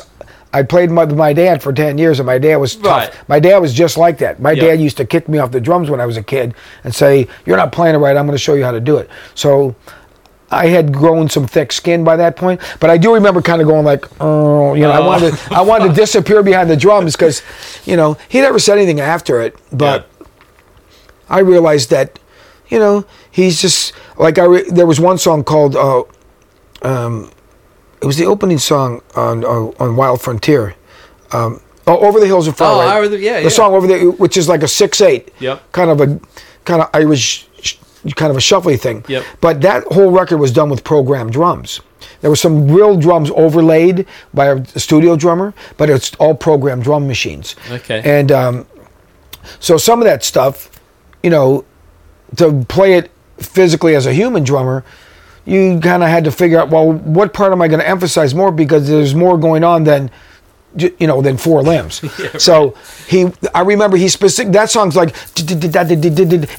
I played my, with my dad for ten years, and my dad was tough. Right. My dad was just like that. My Yeah. dad used to kick me off the drums when I was a kid and say, "You're not playing it right. I'm going to show you how to do it." So. I had grown some thick skin by that point, but I do remember kind of going like, "Oh, you know, I Oh. wanted, I wanted to [laughs] disappear behind the drums because, you know, he never said anything after it, but I realized that, you know, he's just like I. Re- there was one song called, uh, um, it was the opening song on uh, on Wild Frontier, um, oh, over the hills of far Oh, Away. The- yeah, the yeah. song over there, which is like a six eight, Yep. kind of a kind of Irish, sh- kind of a shuffly thing. Yep. But that whole record was done with programmed drums. There were some real drums overlaid by a studio drummer, but it's all programmed drum machines. Okay. And um, so some of that stuff, you know, to play it physically as a human drummer, you kind of had to figure out, well, what part am I going to emphasize more because there's more going on than you know than four limbs. [laughs] So he, I remember he specific that song's like,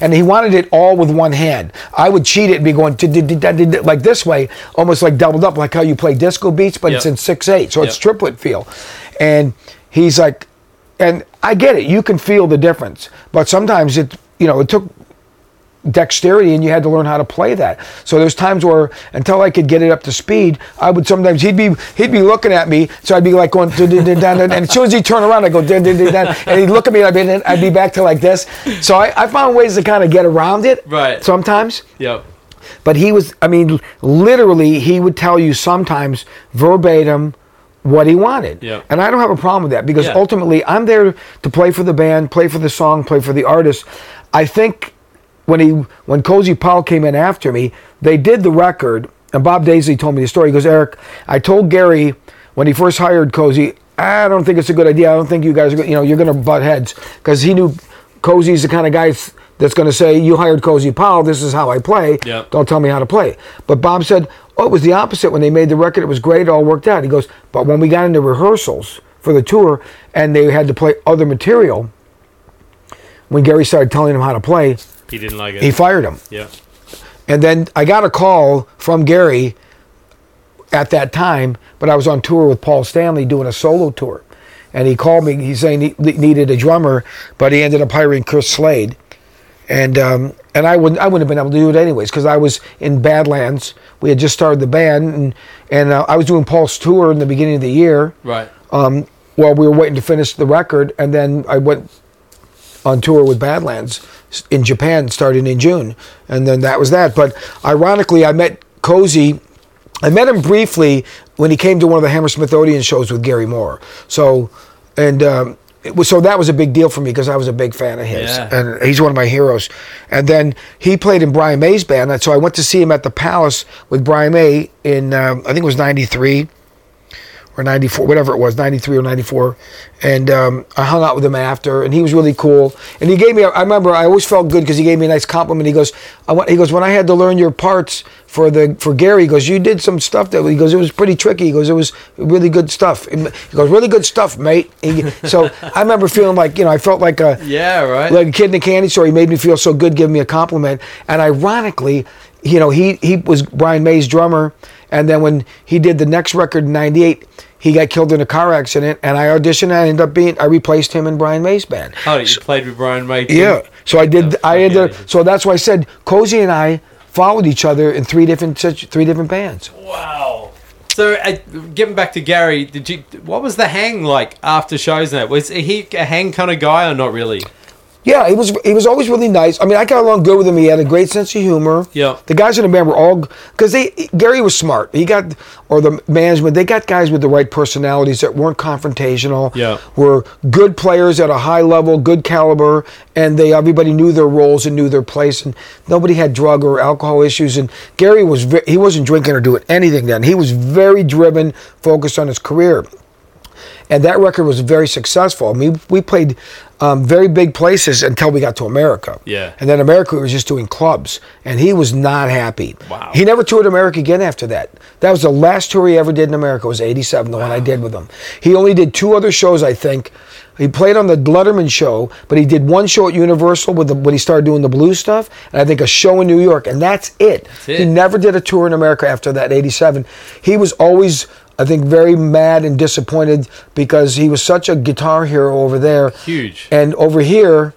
and he wanted it all with one hand. I would cheat it and be going like this way, almost like doubled up, like how you play disco beats, but it's in six eight, so it's triplet feel. And he's like, and I get it, you can feel the difference, but sometimes it, you know, it took dexterity and you had to learn how to play that. So there's times where until I could get it up to speed, I would sometimes he'd be he'd be looking at me, so I'd be like going dun, dun, dun, and as soon as he'd turn around, I go dun, dun, dun, dun, and he'd look at me and I'd be, I'd be back to like this. So I, I found ways to kind of get around it. Right. Sometimes. Yep. But he was, I mean, literally, he would tell you sometimes verbatim what he wanted. Yeah. And I don't have a problem with that because Yeah. ultimately I'm there to play for the band, play for the song, play for the artist. I think when he when Cozy Powell came in after me, they did the record, and Bob Daisley told me the story. He goes, Eric, I told Gary when he first hired Cozy, I don't think it's a good idea. I don't think you guys are, you know, you're going to butt heads because he knew Cozy's the kind of guy that's going to say, you hired Cozy Powell, this is how I play. Yeah. Don't tell me how to play. But Bob said, oh, it was the opposite. When they made the record, it was great. It all worked out. He goes, but when we got into rehearsals for the tour and they had to play other material, when Gary started telling him how to play, He didn't like it. he fired him. yeah. And then I got a call from Gary at that time, but I was on tour with Paul Stanley doing a solo tour. And he called me, he's saying he needed a drummer, but he ended up hiring Chris Slade. And um, and I wouldn't I wouldn't have been able to do it anyways because I was in Badlands. We had just started the band, and and uh, I was doing Paul's tour in the beginning of the year Right. um, while we were waiting to finish the record, and then I went on tour with Badlands in Japan starting in June, and then that was that. But ironically, I met Cozy. I met him briefly when he came to one of the Hammersmith Odeon shows with Gary Moore. So, and um, it was so that was a big deal for me because I was a big fan of his, Yeah. and he's one of my heroes. And then he played in Brian May's band, and so I went to see him at the Palace with Brian May in um, I think it was '93 or 94, whatever it was, 93 or 94. And um, I hung out with him after, and he was really cool. And he gave me, I remember, I always felt good because he gave me a nice compliment. He goes, I want, he goes, when I had to learn your parts for the for Gary, he goes, you did some stuff that, he goes, it was pretty tricky. He goes, it was really good stuff. He goes, really good stuff, mate. He, so I remember feeling like, you know, I felt like a, Yeah. Right. like a kid in a candy store. He made me feel so good, giving me a compliment. And ironically, you know, he he was Brian May's drummer, and then when he did the next record in '98, he got killed in a car accident, and I auditioned. And I ended up being I replaced him in Brian May's band. oh, you played with Brian May. too? Yeah, so I did. I ended. amazing. So that's why I said Cozy and I followed each other in three different such three different bands. Wow. So, uh, getting back to Gary, did you? What was the hang like after shows? And that was he a hang kind of guy or not really? Yeah, he was he was always really nice. I mean, I got along good with him. He had a great sense of humor. Yeah. The guys in the band were all because they Gary was smart. He got or the management they got guys with the right personalities that weren't confrontational. Yeah. Were good players at a high level, good caliber, and they everybody knew their roles and knew their place, and nobody had drug or alcohol issues. And Gary was ve- he wasn't drinking or doing anything then. He was very driven, focused on his career and that record was very successful. I mean, we played um, very big places until we got to America. Yeah. And then America was just doing clubs, and he was not happy. Wow. He never toured America again after that. That was the last tour he ever did in America. Was '87, the one I did with him. He only did two other shows, I think. He played on the Letterman show, but he did one show at Universal with the, when he started doing the blues stuff, and I think a show in New York, and that's it. it. He never did a tour in America after that, 87. He was always, I think, very mad and disappointed because he was such a guitar hero over there. Huge. And over here,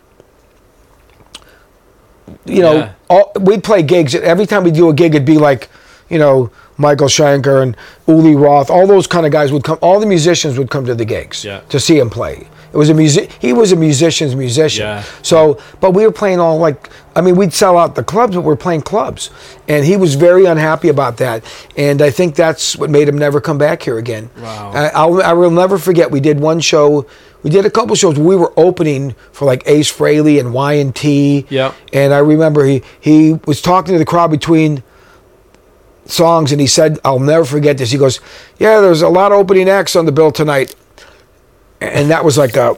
you know, Yeah. all, we'd play gigs. Every time we do a gig, it'd be like, you know, Michael Schenker and Uli Roth, all those kind of guys would come. All the musicians would come to the gigs Yeah. to see him play. It was a music. He was a musician's musician. Yeah. So, but we were playing all like, I mean, we'd sell out the clubs, but we're playing clubs, and he was very unhappy about that. And I think that's what made him never come back here again. Wow. I, I'll, I will never forget. We did one show. We did a couple shows. We were opening for like Ace Frehley and Y and T. Yep. And I remember he he was talking to the crowd between songs, and he said, "I'll never forget this." He goes, "Yeah, there's a lot of opening acts on the bill tonight." And that was like a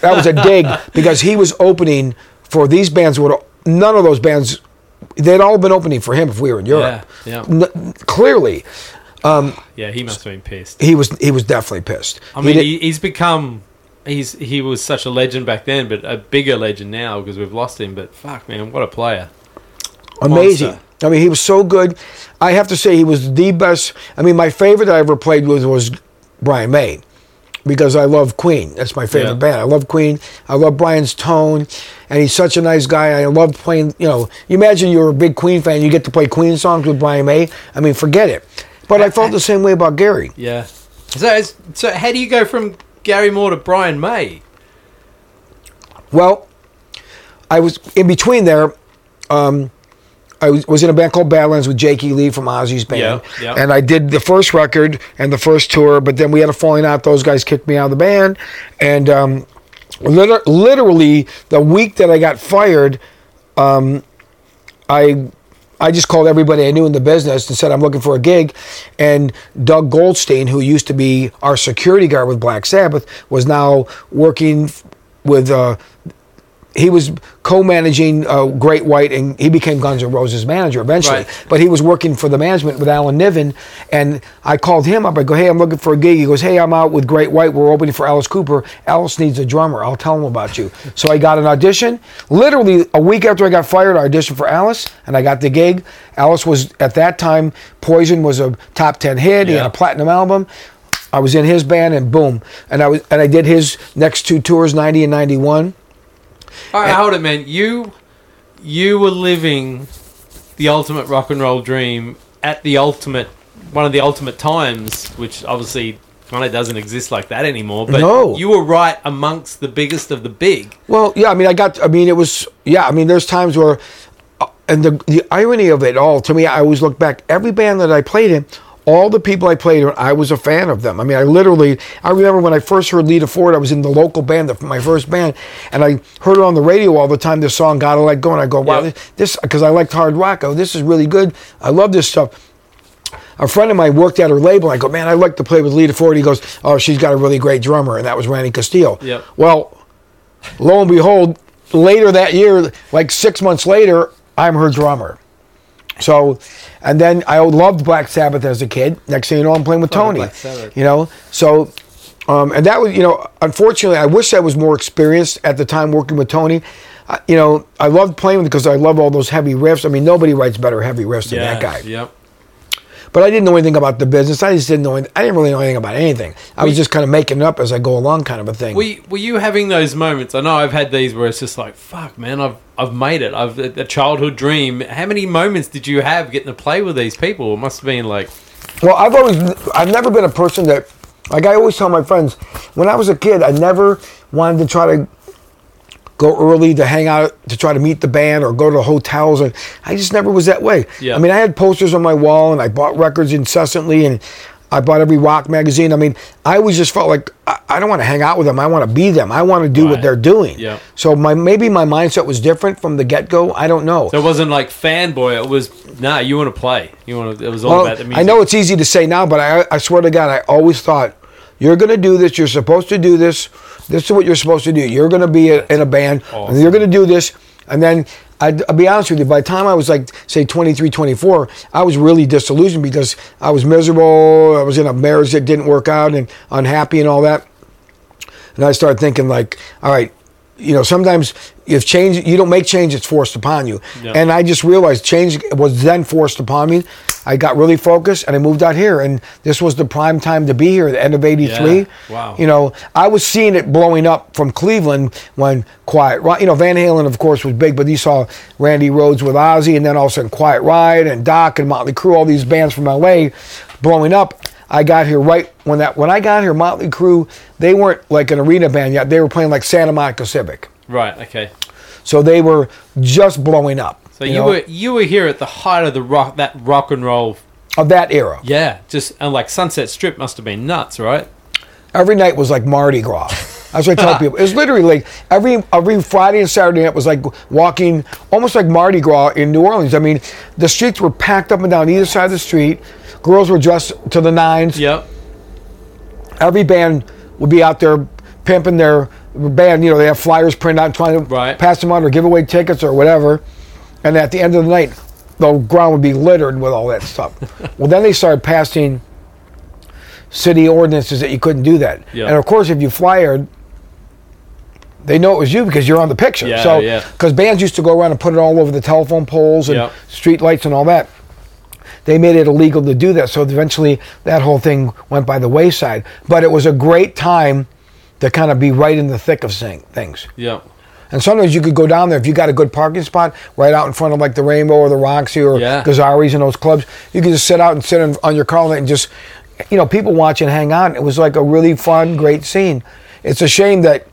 that was a dig [laughs] because he was opening for these bands would none of those bands they'd all been opening for him if we were in Europe. Yeah, yeah. N- clearly, um, Yeah, he must have been pissed. he was he was definitely pissed. I mean, he, he's become. He's he was such a legend back then, but a bigger legend now because we've lost him. But fuck, man, what a player! amazing. monster. I mean, he was so good. I have to say, he was the best. I mean, my favorite I ever played with was Brian May because I love Queen. That's my favorite Yeah. band. I love Queen. I love Brian's tone, and he's such a nice guy. I love playing. You know, you imagine you're a big Queen fan, you get to play Queen songs with Brian May. I mean, forget it. But I felt the same way about Gary. Yeah. So, so how do you go from Gary Moore to Brian May? Well, I was in between there. Um, I was, was in a band called Badlands with Jakey Lee from Ozzy's band, Yeah, yeah. and I did the first record and the first tour. But then we had a falling out; those guys kicked me out of the band, and um, liter- literally the week that I got fired, um, I I just called everybody I knew in the business and said I'm looking for a gig, and Doug Goldstein, who used to be our security guard with Black Sabbath, was now working with. Uh, he was co-managing uh, Great White, and he became Guns N' Roses manager eventually. Right. But he was working for the management with Alan Niven, and I called him up. I go, "Hey, I'm looking for a gig." He goes, "Hey, I'm out with Great White. We're opening for Alice Cooper. Alice needs a drummer. I'll tell him about you." [laughs] so I got an audition. Literally a week after I got fired, I auditioned for Alice, and I got the gig. Alice was at that time Poison was a top ten hit. He had a platinum album. I was in his band, and boom, and I was and I did his next two tours, ninety and ninety one. All right, hold it, man. You you were living the ultimate rock and roll dream at the ultimate one of the ultimate times, which obviously kind of doesn't exist like that anymore. But No. you were right amongst the biggest of the big. Well, yeah, I mean, I got, I mean, it was, yeah, I mean, there's times where, uh, and the the irony of it all, to me, I always look back, every band that I played in, all the people I played I was a fan of them. I mean, I literally, I remember when I first heard Lita Ford, I was in the local band, the, my first band, and I heard it on the radio all the time, this song, Gotta Let Go, and I go, wow, Yep. this, because I liked hard rock, oh, this is really good. I love this stuff. A friend of mine worked at her label. I go, man, I'd like to play with Lita Ford. He goes, oh, she's got a really great drummer, and that was Randy Castillo. Yep. Well, lo and behold, later that year, like six months later, I'm her drummer. So, and then I loved Black Sabbath as a kid. Next thing you know, I'm playing with Tony. Black You know, so, um, and that was, you know, unfortunately, I wish I was more experienced at the time working with Tony. Uh, you know, I loved playing with because I love all those heavy riffs. I mean, nobody writes better heavy riffs than that guy. Yep. But I didn't know anything about the business. I just didn't know. Any, I didn't really know anything about anything. I was just kind of making it up as I go along, kind of a thing. Were you, were you having those moments? I know I've had these where it's just like, fuck, man, I've I've made it. I've a childhood dream. How many moments did you have getting to play with these people? It must have been like, Well, I've always, I've never been a person that, like I always tell my friends, when I was a kid, I never wanted to try to go early to hang out to try to meet the band or go to hotels, and I just never was that way. Yeah. I mean, I had posters on my wall, and I bought records incessantly, and I bought every rock magazine. I mean, I always just felt like I, I don't want to hang out with them. I want to be them. I want to do what they're doing. Yeah. So my maybe my mindset was different from the get go. I don't know. so it wasn't like fanboy. It was nah. You want to play. You want to. It was all Well, about the music. I know it's easy to say now, but I, I swear to God, I always thought you're going to do this. You're supposed to do this. This is what you're supposed to do. You're going to be a, in a band, and you're going to do this. And then I'd, I'll be honest with you. By the time I was like, say, 23, 24, I was really disillusioned because I was miserable. I was in a marriage that didn't work out and unhappy and all that. and I started thinking like, all right, you know, sometimes if change you don't make change, it's forced upon you. Yeah. And I just realized change was then forced upon me. I got really focused, and I moved out here, and this was the prime time to be here. The end of '83. Yeah. Wow. You know, I was seeing it blowing up from Cleveland when Quiet, Ri- you know, Van Halen, of course, was big, but you saw Randy Rhoads with Ozzy, and then all of a sudden Quiet Riot and Doc and Motley Crue, all these bands from LA blowing up. I got here right when that when I got here, Motley Crue, they weren't like an arena band yet. They were playing like Santa Monica Civic, Right. Okay. so they were just blowing up. So you, know, were you were here at the height of the rock that rock and roll. of that era. Yeah. Just and like Sunset Strip must have been nuts, right? Every night was like Mardi Gras. [laughs] That's what I tell [laughs] people. It was literally like every every Friday and Saturday night was like walking almost like Mardi Gras in New Orleans. I mean, the streets were packed up and down either side of the street. Girls were dressed to the nines. Yep. Every band would be out there pimping their band. You know, they have flyers printed out, trying to Right. pass them on or give away tickets or whatever. And at the end of the night, the ground would be littered with all that stuff. [laughs] well, then they started passing city ordinances that you couldn't do that. Yeah. And of course, if you flyered, they know it was you because you're on the picture. Yeah, so, yeah. because bands used to go around and put it all over the telephone poles and Yep. street lights and all that they made it illegal to do that. So eventually that whole thing went by the wayside. But it was a great time to kind of be right in the thick of things. Yep. And sometimes you could go down there if you got a good parking spot right out in front of like the Rainbow or the Roxy or Yeah. Gazzari's and those clubs. You could just sit out and sit in, on your car and just, you know, people watch and hang out. It was like a really fun, great scene. It's a shame that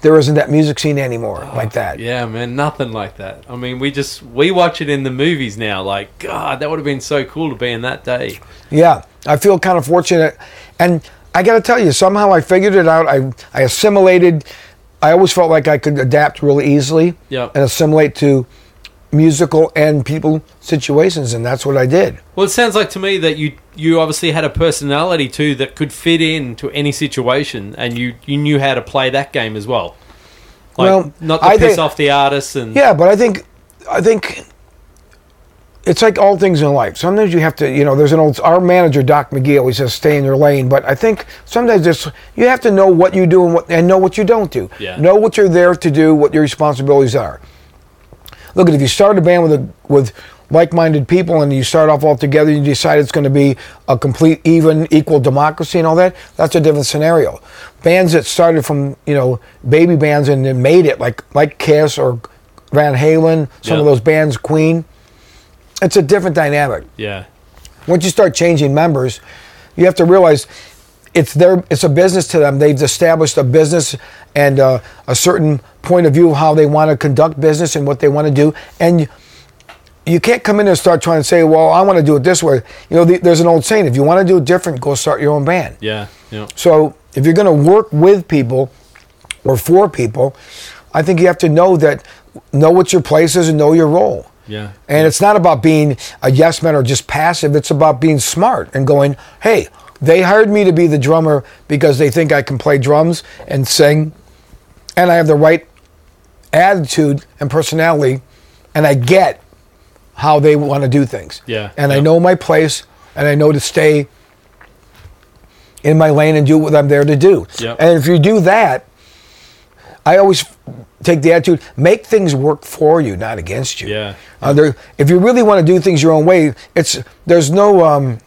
there isn't that music scene anymore oh, like that. Yeah, man, nothing like that. I mean, we just we watch it in the movies now. Like, God, that would have been so cool to be in that day. Yeah, I feel kind of fortunate, and I got to tell you, somehow I figured it out. I I assimilated. I always felt like I could adapt really easily Yep. and assimilate to musical and people situations, and that's what I did. Well, it sounds like to me that you you obviously had a personality too that could fit into any situation, and you you knew how to play that game as well. Like, Well, not to I piss think- off the artists and Yeah, but I think I think it's like all things in life. Sometimes you have to, you know, there's an old our manager Doc McGhee always says stay in your lane, but I think sometimes it's you have to know what you do and what and know what you don't do. Yeah. Know what you're there to do, what your responsibilities are. Look, if you start a band with a with like-minded people and you start off all together, you decide it's going to be a complete, even, equal democracy and all that. That's a different scenario. Bands that started from you know baby bands and then made it, like like Kiss or Van Halen, some Yeah. of those bands, Queen. It's a different dynamic. yeah, Once you start changing members, you have to realize it's their it's a business to them. They've established a business and uh, a certain point of view of how they want to conduct business and what they want to do, and. You, can't come in and start trying to say, "Well, I want to do it this way." You know, the, there's an old saying: if you want to do it different, go start your own band. yeah, yeah. So if you're going to work with people or for people, I think you have to know that, know what your place is and know your role. Yeah. And it's not about being a yes man or just passive. It's about being smart and going, hey, they hired me to be the drummer because they think I can play drums and sing, and I have the right attitude and personality, and I get how they want to do things. Yeah, And I know my place, and I know to stay in my lane and do what I'm there to do. Yep. And if you do that, I always take the attitude: make things work for you, not against you. Yeah. Uh, there, if you really want to do things your own way, it's there's no um,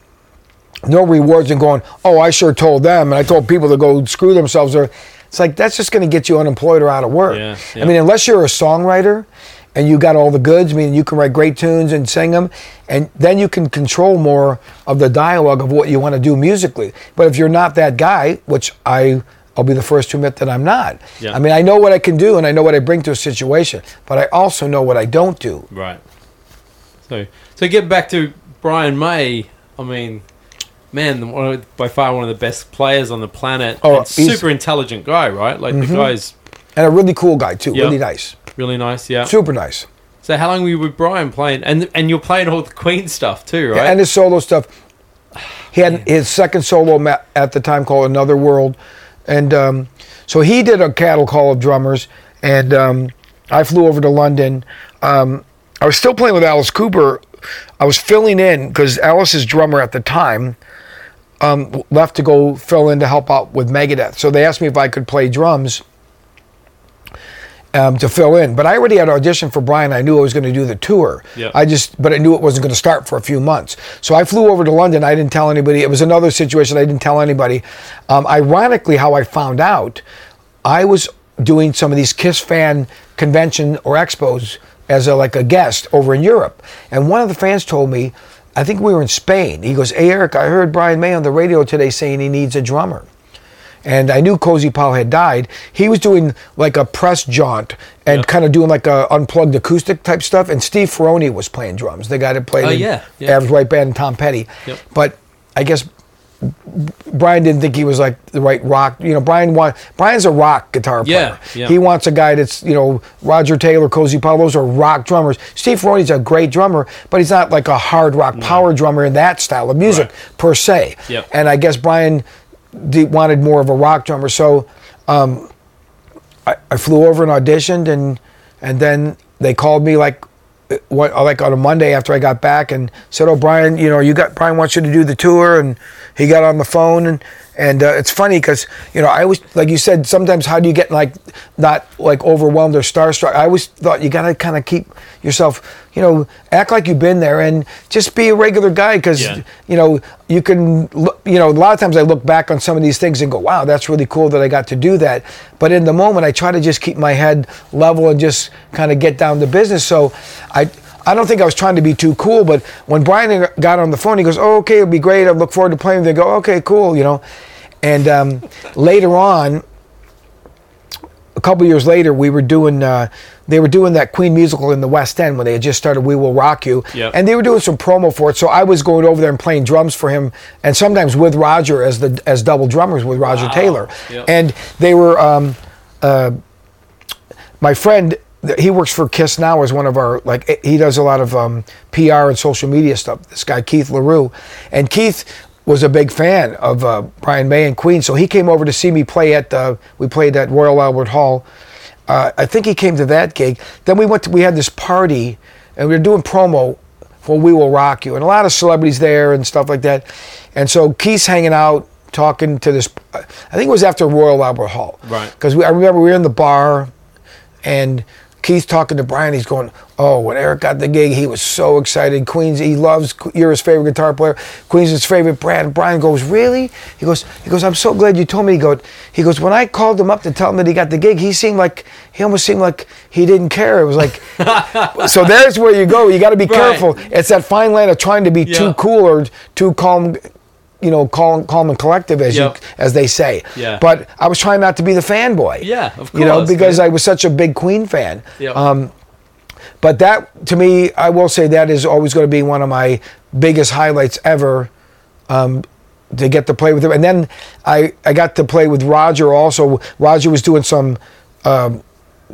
no rewards and going. Oh, I sure told them, and I told people to go screw themselves. Or it's like that's just going to get you unemployed or out of work. Yeah, I mean, unless you're a songwriter and you got all the goods, I mean, you can write great tunes and sing them, and then you can control more of the dialogue of what you want to do musically. But if you're not that guy, which I I'll be the first to admit that I'm not. Yeah. I mean, I know what I can do and I know what I bring to a situation, but I also know what I don't do. Right. So, so get back to Brian May. I mean, man, the- one of, by far one of the best players on the planet. Oh, and super intelligent guy, right? Like the guy's And a really cool guy too, Yeah. really nice, really nice. Yeah. super nice. So how long were you with Brian playing? And and you're playing all the Queen stuff too, right? And his solo stuff. He had his second solo ma- at the time called Another World, and um, so he did a cattle call of drummers, and um, I flew over to London. Um, I was still playing with Alice Cooper. I was filling in because Alice's drummer at the time um, left to go fill in to help out with Megadeth. So they asked me if I could play drums um, to fill in. But I already had auditioned for Brian. I knew I was going to do the tour. Yeah. I just, but I knew it wasn't going to start for a few months. So I flew over to London. I didn't tell anybody. It was another situation. I didn't tell anybody. Um, ironically, how I found out, I was doing some of these Kiss fan convention or expos as a, like a guest over in Europe, and one of the fans told me. I think we were in Spain. He goes, Hey, Eric, I heard Brian May on the radio today saying he needs a drummer and I knew Cozy Powell had died. He was doing like a press jaunt and Yep. kind of doing like a unplugged acoustic type stuff. And Steve Ferrone was playing drums, the guy that played Oh, in yeah, yeah. Average White Band and Tom Petty. Yep. But I guess Brian didn't think he was like the right rock. You know, Brian want Brian's a rock guitar player. Yeah, yeah. He wants a guy that's you know Roger Taylor, Cozy Powell. Those are rock drummers. Steve Ferrone's a great drummer, but he's not like a hard rock power drummer in that style of music Right. per se. Yep. And I guess Brian wanted more of a rock drummer, so um, I, I flew over and auditioned, and and then they called me like what uh, like on a Monday after I got back and said, "Oh, Brian, you know, you got Brian wants you to do the tour," and he got on the phone and. And uh, it's funny because you know I always like you said sometimes how do you get like not like overwhelmed or starstruck? I always thought you gotta kind of keep yourself you know act like you've been there and just be a regular guy because Yeah. you know you can you know a lot of times I look back on some of these things and go wow that's really cool that I got to do that. But in the moment I try to just keep my head level and just kind of get down to business. So I I don't think I was trying to be too cool but when Brian got on the phone he goes oh okay it'll be great. I look forward to playing they go okay cool you know and um, later on a couple years later, we were doing uh, they were doing that Queen musical in the West End when they had just started We Will Rock You, Yep. and they were doing some promo for it. So I was going over there and playing drums for him, and sometimes with Roger as the as double drummers with Roger Wow. Taylor, Yep. and they were. Um, uh, my friend he works for kiss now as one of our like he does a lot of um, pr and social media stuff this guy keith larue and keith was a big fan of uh, brian may and queen. So he came over to see me play at uh, we played at royal albert hall. Uh, i think he came to that gig. Then we went to, we had this party and we were doing promo for we will rock you and a lot of celebrities there and stuff like that. And so keith's hanging out talking to this i think it was after royal albert hall. Right. because i remember we were in the bar and Keith's talking to Brian. He's going, "Oh, when Eric got the gig, he was so excited. Queens, he loves. You're his favorite guitar player. Queen's his favorite brand." Brian goes, "Really?" He goes, "He goes, I'm so glad you told me." He goes, "He goes, when I called him up to tell him that he got the gig, he seemed like he almost seemed like he didn't care. It was like, [laughs] so there's where you go. You got to be Right. careful. It's that fine line of trying to be Yeah. too cool or too calm." You know, calm, calm and collective, as Yep. you, as they say. Yeah. But I was trying not to be the fanboy. Yeah, of course. You know, because man. I was such a big Queen fan. Yep. Um, but that, to me, I will say that is always going to be one of my biggest highlights ever. Um, to get to play with him, and then I I got to play with Roger also. Roger was doing some um,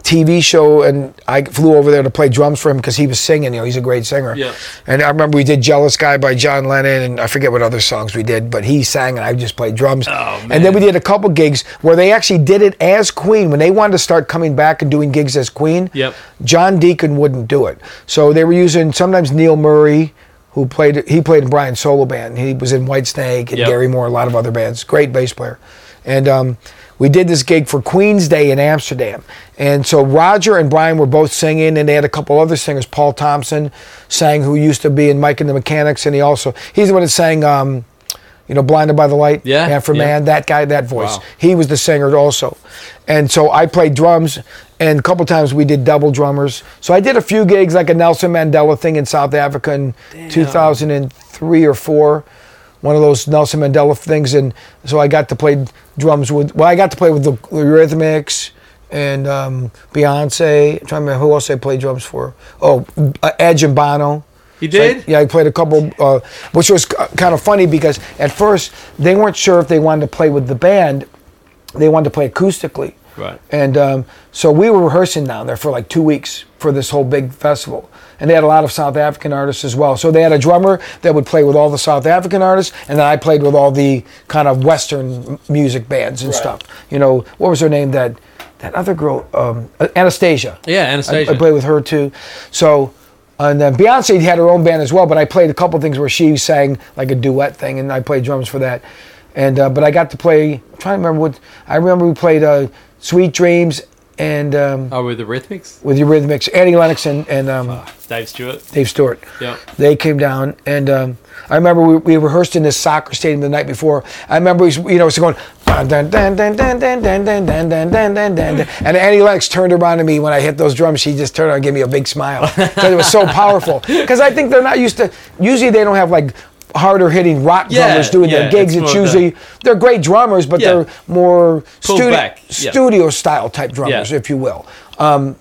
TV show, and I flew over there to play drums for him because he was singing. You know, he's a great singer. Yeah. And I remember we did "Jealous Guy" by John Lennon, and I forget what other songs we did, but he sang and I just played drums. Oh, man. And then we did a couple gigs where they actually did it as Queen when they wanted to start coming back and doing gigs as Queen. Yep. John Deacon wouldn't do it, so they were using sometimes Neil Murray. Who played? He played in Brian's solo band. He was in Whitesnake and Yep. Gary Moore, a lot of other bands. Great bass player, and um, we did this gig for Queen's Day in Amsterdam. And so Roger and Brian were both singing, and they had a couple other singers. Paul Thompson sang, who used to be in Mike and the Mechanics, and he also he's the one that sang, um, you know, Blinded by the Light. Yeah, Man for yeah. Man. That guy, that voice. Wow. He was the singer also. And so I played drums, and a couple times we did double drummers. So I did a few gigs, like a Nelson Mandela thing in South Africa in 2003 or four, one of those Nelson Mandela things. And so I got to play drums with, well, I got to play with the Eurythmics and um, Beyonce. I'm trying to remember who else I played drums for. Oh, uh, Edge and Bono. You So I- did? yeah, I played a couple, uh, which was kind of funny because at first they weren't sure if they wanted to play with the band. They wanted to play acoustically. Right. And um, so we were rehearsing down there for like two weeks for this whole big festival. And they had a lot of South African artists as well. So they had a drummer that would play with all the South African artists, and then I played with all the kind of Western music bands and stuff. You know, what was her name? That that other girl, um, Anastacia. Yeah, Anastacia. I, I played with her too. So And then Beyonce had her own band as well, but I played a couple things where she sang like a duet thing, and I played drums for that. And uh, but I got to play. I'm trying to remember what I remember. We played uh, "Sweet Dreams" and um, Oh, with the Eurythmics? with the Eurythmics, Annie Lennox and, and um, Dave Stewart. Dave Stewart. Yeah. They came down, and um, I remember we, we rehearsed in this soccer stadium the night before. I remember, we, you know, it was going, dun, dun, dun, dun, dun, dun, dun, dun, dun, dun, dun, dun, dun. and Annie Lennox turned around to me when I hit those drums. She just turned around and gave me a big smile because it was so powerful. Because I think they're not used to, usually they don't have like harder hitting rock Yeah, drummers doing yeah, their gigs. it's It's, usually, they're great drummers, but Yeah. they're more Pulled studi- back, yeah. studio style type drummers, if you will. Um,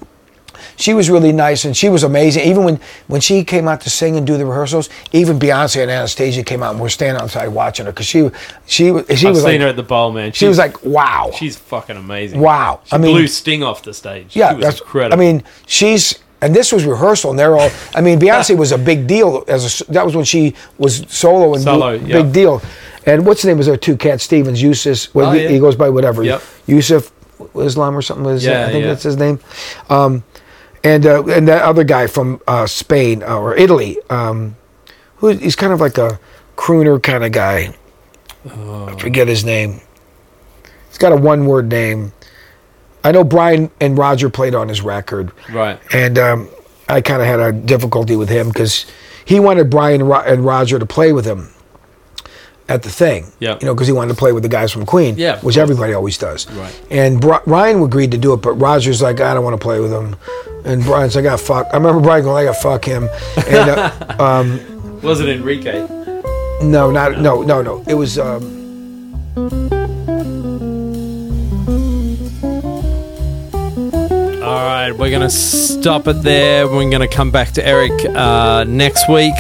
she was really nice and she was amazing. Even when, when she came out to sing and do the rehearsals, even Beyonce and Anastacia came out and we're standing outside watching her because she she was she I've was seen like her at the bowl, man. she was like wow she's fucking amazing. wow. She I mean blew Sting off the stage. yeah she was that's incredible. I mean she's and this was rehearsal and they're all I mean Beyonce was a big deal as a, that was when she was solo and Solo, big yeah. deal. And what's the name was there two Cat Stevens Yusuf well, Oh, he, yeah. he goes by whatever Yep. Yusuf Islam or something was Yeah, I think yeah. that's his name. Um, and uh, and that other guy from uh, Spain uh, or Italy, um, who he's kind of like a crooner kind of guy. Oh. I forget his name. He's got a one-word name. I know Brian and Roger played on his record, right. and um, I kind of had a difficulty with him because he wanted Brian and Ro- and Roger to play with him at the thing. Yeah. You know, because he wanted to play with the guys from Queen. Yeah, Which everybody always does. Right. And Bri- Ryan agreed to do it, but Roger's like, I don't want to play with him. And Brian's like, I got fuck. I remember Brian going, I got fuck him. And uh, [laughs] um, Was it Enrique? no, not no, no, no. It was. Um, All right, we're going to stop it there. We're going to come back to Eric uh, next week. [laughs]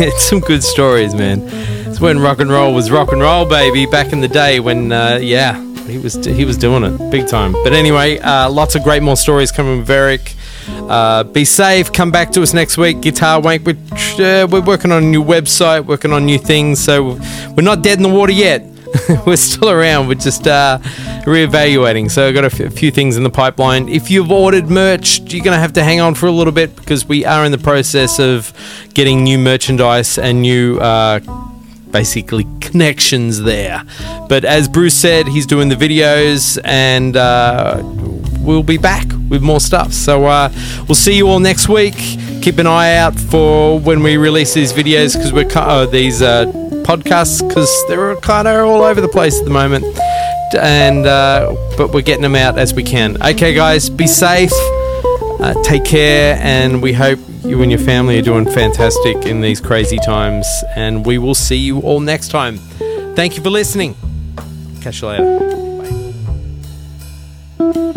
it's some good stories, man. It's when rock and roll was rock and roll, baby, back in the day when, uh, yeah, he was he was doing it big time. But anyway, uh, lots of great more stories coming with Eric. Uh, be safe. Come back to us next week. Guitar Wank. We're, uh, we're working on a new website, working on new things. So we're not dead in the water yet. [laughs] we're still around. We're just uh, reevaluating. So I've got a few things in the pipeline. If you've ordered merch, you're going to have to hang on for a little bit because we are in the process of getting new merchandise and new. Uh, basically connections there. But as Bruce said, he's doing the videos and uh, we'll be back with more stuff. So uh, we'll see you all next week. Keep an eye out for when we release these videos because we're ki- uh, these uh, podcasts because they're kind of all over the place at the moment. And uh, but we're getting them out as we can. Okay, guys, be safe. Uh, take care, and we hope you and your family are doing fantastic in these crazy times. And we will see you all next time. Thank you for listening. Catch you later. Thank